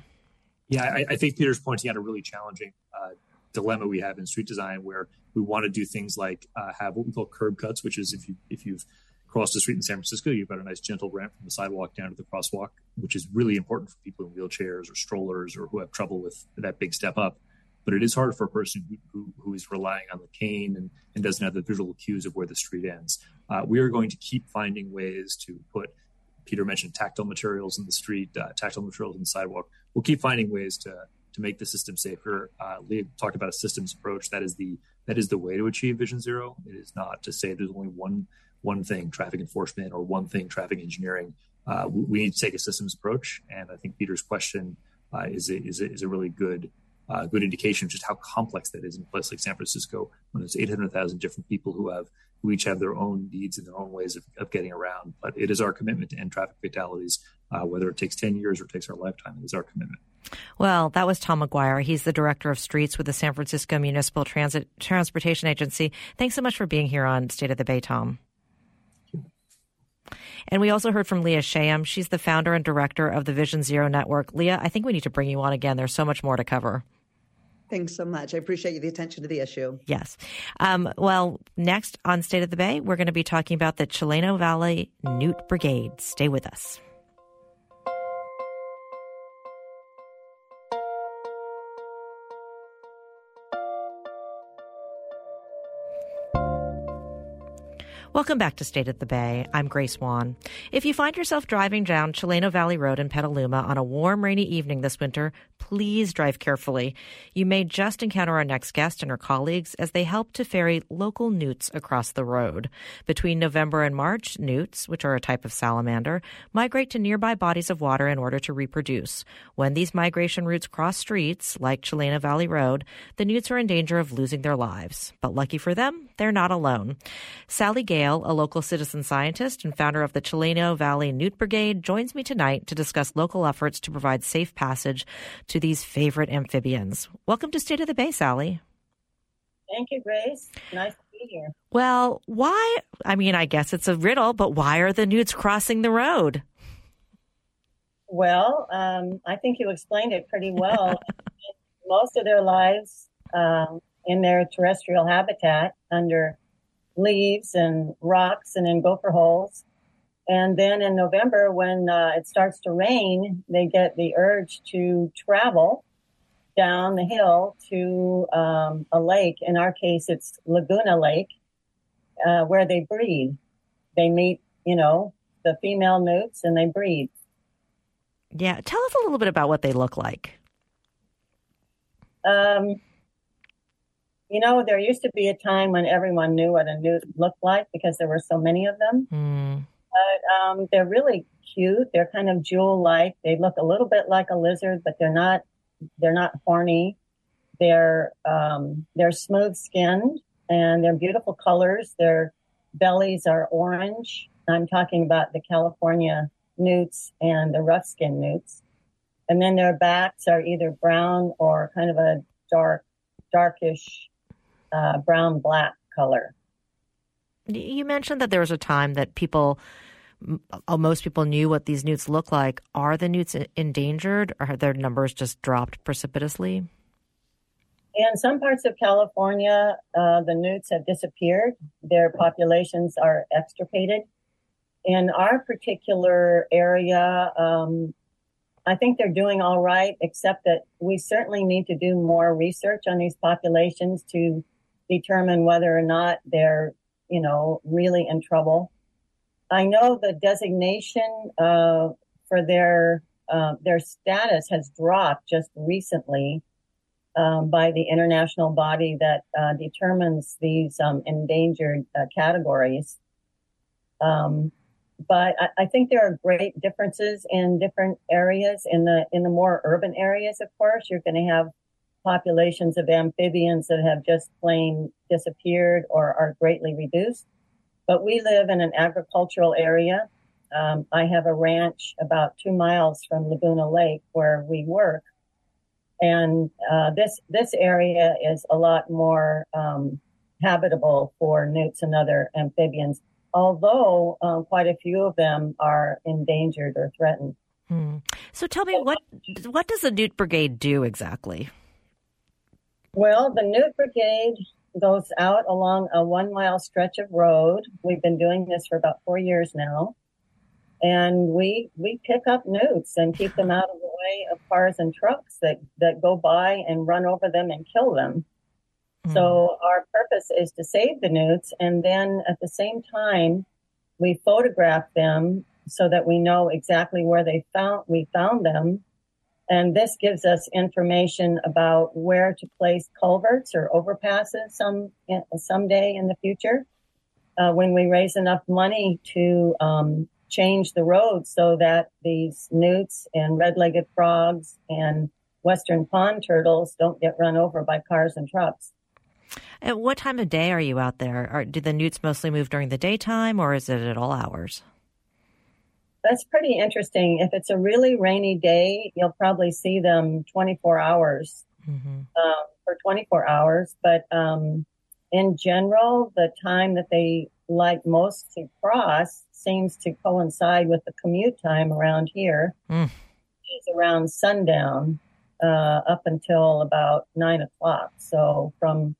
Yeah, I, I think Peter's pointing out a really challenging uh, dilemma we have in street design, where we want to do things like uh, have what we call curb cuts, which is if you if you've crossed the street in San Francisco, you've got a nice gentle ramp from the sidewalk down to the crosswalk, which is really important for people in wheelchairs or strollers or who have trouble with that big step up. But it is hard for a person who, who, who is relying on the cane and, and doesn't have the visual cues of where the street ends. Uh, we are going to keep finding ways to put Peter mentioned tactile materials in the street, uh, tactile materials in the sidewalk. We'll keep finding ways to to make the system safer. Uh, talked about a systems approach. That is the that is the way to achieve Vision Zero. It is not to say there's only one one thing, traffic enforcement, or one thing, traffic engineering. Uh, we, need to take a systems approach, and I think Peter's question uh, is a, is a, is a really good uh, good indication of just how complex that is in a place like San Francisco, when there's 800,000 different people who have who each have their own needs and their own ways of, of getting around. But it is our commitment to end traffic fatalities, uh, whether it takes 10 years or it takes our lifetime. It is our commitment. Well, that was Tom Maguire. He's the director of streets with the San Francisco Municipal Transit Transportation Agency. Thanks so much for being here on State of the Bay, Tom. And we also heard from Leah Shahum. She's the founder and director of the Vision Zero Network. Leah, I think we need to bring you on again. There's so much more to cover. thanks so much i appreciate the attention to the issue Yes. Um, well, next on State of the Bay, we're going to be talking about the Chileno Valley Newt Brigade. Stay with us. Welcome back to State of the Bay. I'm Grace Wan. If you find yourself driving down Chileno Valley Road in Petaluma on a warm, rainy evening this winter, please drive carefully. You may just encounter our next guest and her colleagues as they help to ferry local newts across the road. Between November and March, newts, which are a type of salamander, migrate to nearby bodies of water in order to reproduce. When these migration routes cross streets, like Chileno Valley Road, the newts are in danger of losing their lives. But lucky for them, they're not alone. Sally Gale, a local citizen scientist and founder of the Chileno Valley Newt Brigade, joins me tonight to discuss local efforts to provide safe passage to these favorite amphibians. Welcome to State of the Bay, Sally. Thank you, Grace. Nice to be here. Well, why? I mean, I guess it's a riddle, but why are the newts crossing the road? Well, um, I think you explained it pretty well. Most of their lives um, in their terrestrial habitat under leaves and rocks and in gopher holes. And then in November, when uh, it starts to rain, they get the urge to travel down the hill to um, a lake. In our case, it's Laguna Lake, uh, where they breed. They meet, you know, the female newts and they breed. Yeah. Tell us a little bit about what they look like. Um, you know, there used to be a time when everyone knew what a newt looked like because there were so many of them. Mm. But um, they're really cute. They're kind of jewel-like. They look a little bit like a lizard, but they're not. They're not horny. They're um, they're smooth-skinned and they're beautiful colors. Their bellies are orange. I'm talking about the California newts and the rough-skinned newts. And then their backs are either brown or kind of a dark, darkish uh, brown black color. You mentioned that there was a time that people, uh, most people knew what these newts look like. Are the newts endangered or have their numbers just dropped precipitously? In some parts of California, uh, the newts have disappeared. Their populations are extirpated. In our particular area, um, I think they're doing all right, except that we certainly need to do more research on these populations to determine whether or not they're, you know, really in trouble. I know the designation uh, for their uh, their status has dropped just recently um, by the international body that uh, determines these um, endangered uh, categories. Um, but I, I, think there are great differences in different areas. In the in the more urban areas, of course, you're going to have populations of amphibians that have just plain disappeared or are greatly reduced. But we live in an agricultural area. Um, I have a ranch about two miles from Laguna Lake where we work, and uh, this this area is a lot more um, habitable for newts and other amphibians although um, quite a few of them are endangered or threatened. Hmm. So tell me, what what does the Newt Brigade do exactly? Well, the Newt Brigade goes out along a one mile stretch of road. We've been doing this for about four years now. And we we pick up newts and keep them out of the way of cars and trucks that, that go by and run over them and kill them. Mm. So our purpose is to save the newts and then at the same time we photograph them so that we know exactly where they found we found them. And this gives us information about where to place culverts or overpasses some someday in the future uh, when we raise enough money to um, change the roads so that these newts and red-legged frogs and western pond turtles don't get run over by cars and trucks. At what time of day are you out there? Are, do the newts mostly move during the daytime or is it at all hours? That's pretty interesting. If it's a really rainy day, you'll probably see them 24 hours mm-hmm. um, for 24 hours. But um, in general, the time that they like most to cross seems to coincide with the commute time around here. Mm. It's around sundown uh, up until about nine o'clock. So from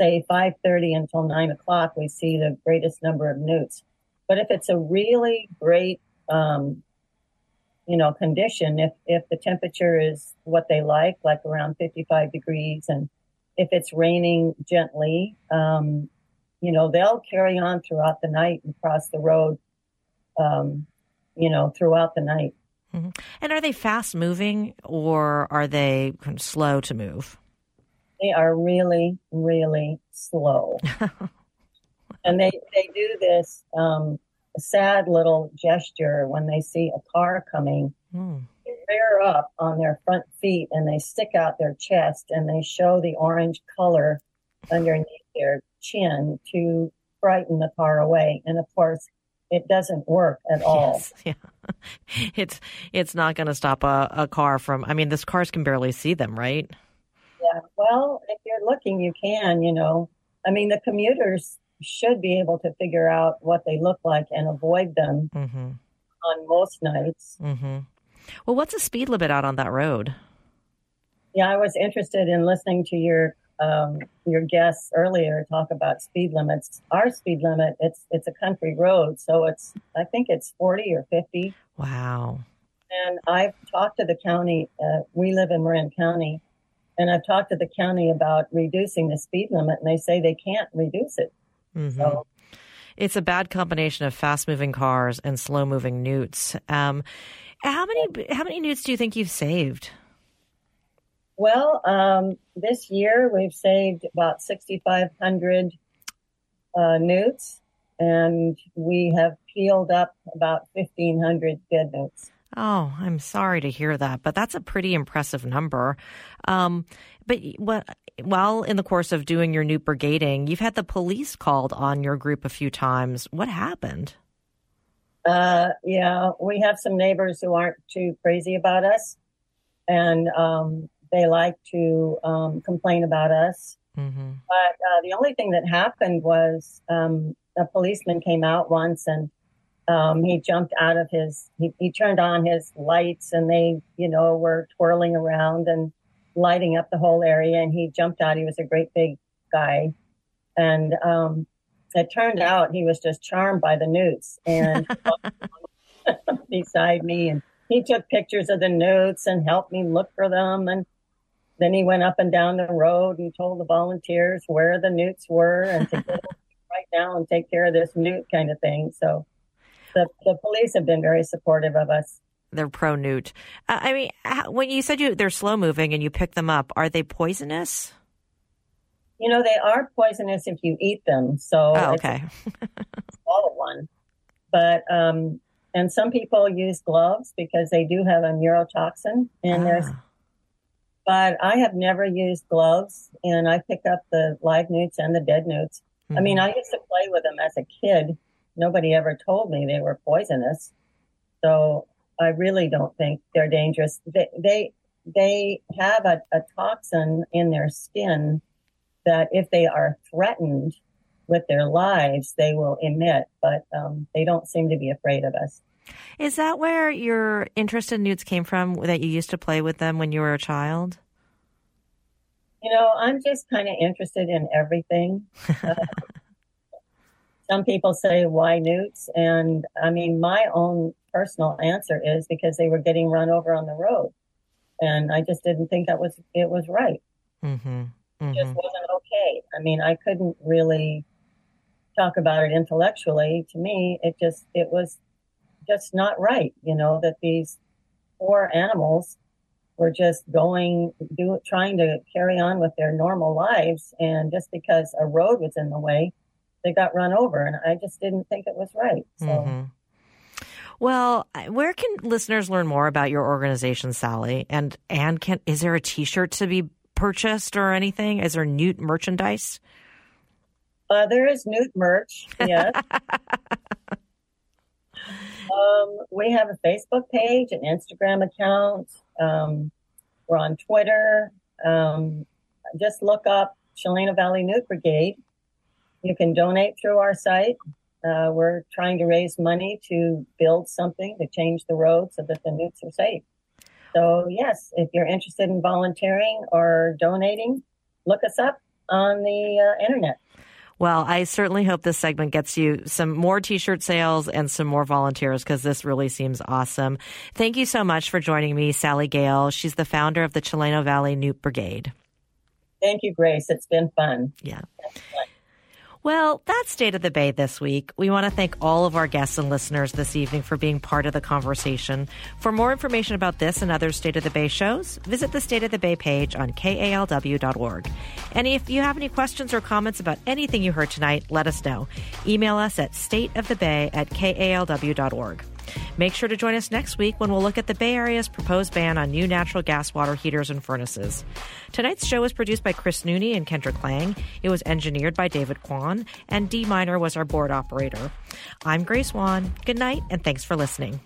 say 5.30 until 9 o'clock, we see the greatest number of newts. But if it's a really great, um, you know, condition, if, if the temperature is what they like, like around 55 degrees, and if it's raining gently, um, you know, they'll carry on throughout the night and cross the road, um, you know, throughout the night. Mm-hmm. And are they fast moving or are they kind of slow to move? they are really, really slow. and they, they do this um, sad little gesture when they see a car coming. Mm. They rear up on their front feet and they stick out their chest and they show the orange color underneath their chin to frighten the car away. And of course, it doesn't work at all. Yes, yeah. It's it's not going to stop a, a car from. I mean, this cars can barely see them, right? Yeah. Well, if you're looking, you can, you know. I mean, the commuters should be able to figure out what they look like and avoid them mm-hmm. on most nights. Mm-hmm. Well, what's the speed limit out on that road? Yeah, I was interested in listening to your um, your guests earlier talk about speed limits. Our speed limit it's it's a country road, so it's I think it's forty or fifty. Wow. And I've talked to the county. Uh, we live in Marin County, and I've talked to the county about reducing the speed limit, and they say they can't reduce it. Mm-hmm. So It's a bad combination of fast moving cars and slow moving newts. Um, how many how many newts do you think you've saved? Well, um, this year we've saved about 6,500 uh, newts, and we have peeled up about 1,500 dead newts. Oh, I'm sorry to hear that, but that's a pretty impressive number. Um, but what, while in the course of doing your new brigading, you've had the police called on your group a few times. What happened? Uh, yeah, we have some neighbors who aren't too crazy about us, and um, they like to um, complain about us. Mm-hmm. But uh, the only thing that happened was um, a policeman came out once and um, he jumped out of his, he, he turned on his lights and they, you know, were twirling around and lighting up the whole area. And he jumped out. He was a great big guy. And um, it turned out he was just charmed by the newts and beside me. And he took pictures of the newts and helped me look for them. And then he went up and down the road and told the volunteers where the newts were and to go right now and take care of this newt kind of thing. So the, the police have been very supportive of us. They're pro newt. Uh, I mean, how, when you said you they're slow moving and you pick them up, are they poisonous? You know, they are poisonous if you eat them. So Oh, okay. swallow one. But um, and some people use gloves because they do have a neurotoxin in their. Ah. But I have never used gloves, and I pick up the live newts and the dead newts. I mean, Mhm. I used to play with them as a kid. Nobody ever told me they were poisonous, so I really don't think they're dangerous. They they, they have a, a toxin in their skin that if they are threatened with their lives, they will emit, but um, they don't seem to be afraid of us. Is that where your interest in newts came from? That you used to play with them when you were a child? You know, I'm just kind of interested in everything. Some people say, why newts? And I mean, my own personal answer is because they were getting run over on the road. And I just didn't think that was, it was right. Mm-hmm. It just wasn't okay. I mean, I couldn't really talk about it intellectually. To me, it just, it was just not right, you know, that these poor animals were just going, do, trying to carry on with their normal lives. And just because a road was in the way, they got run over. And I just didn't think it was right. So. Mm-hmm. Well, where can listeners learn more about your organization, Sally? And and can is there a T-shirt to be purchased or anything? Is there Newt merchandise? Uh, there is Newt merch, yes. um, we have a Facebook page, an Instagram account. Um, we're on Twitter. Um, just look up Chileno Valley Newt Brigade. You can donate through our site. Uh, we're trying to raise money to build something to change the road so that the newts are safe. So, yes, if you're interested in volunteering or donating, look us up on the uh, internet. Well, I certainly hope this segment gets you some more t-shirt sales and some more volunteers because this really seems awesome. Thank you so much for joining me, Sally Gale. She's the founder of the Chileno Valley Newt Brigade. Thank you, Grace. It's been fun. Yeah. Well, that's State of the Bay this week. We want to thank all of our guests and listeners this evening for being part of the conversation. For more information about this and other State of the Bay shows, visit the State of the Bay page on kalw.org. And if you have any questions or comments about anything you heard tonight, let us know. Email us at stateofthebay at kalw.org. Make sure to join us next week when we'll look at the Bay Area's proposed ban on new natural gas water heaters and furnaces. Tonight's show was produced by Chris Nooney and Kendra Lang. It was engineered by David Kwan, and D Minor was our board operator. I'm Grace Wan. Good night, and thanks for listening.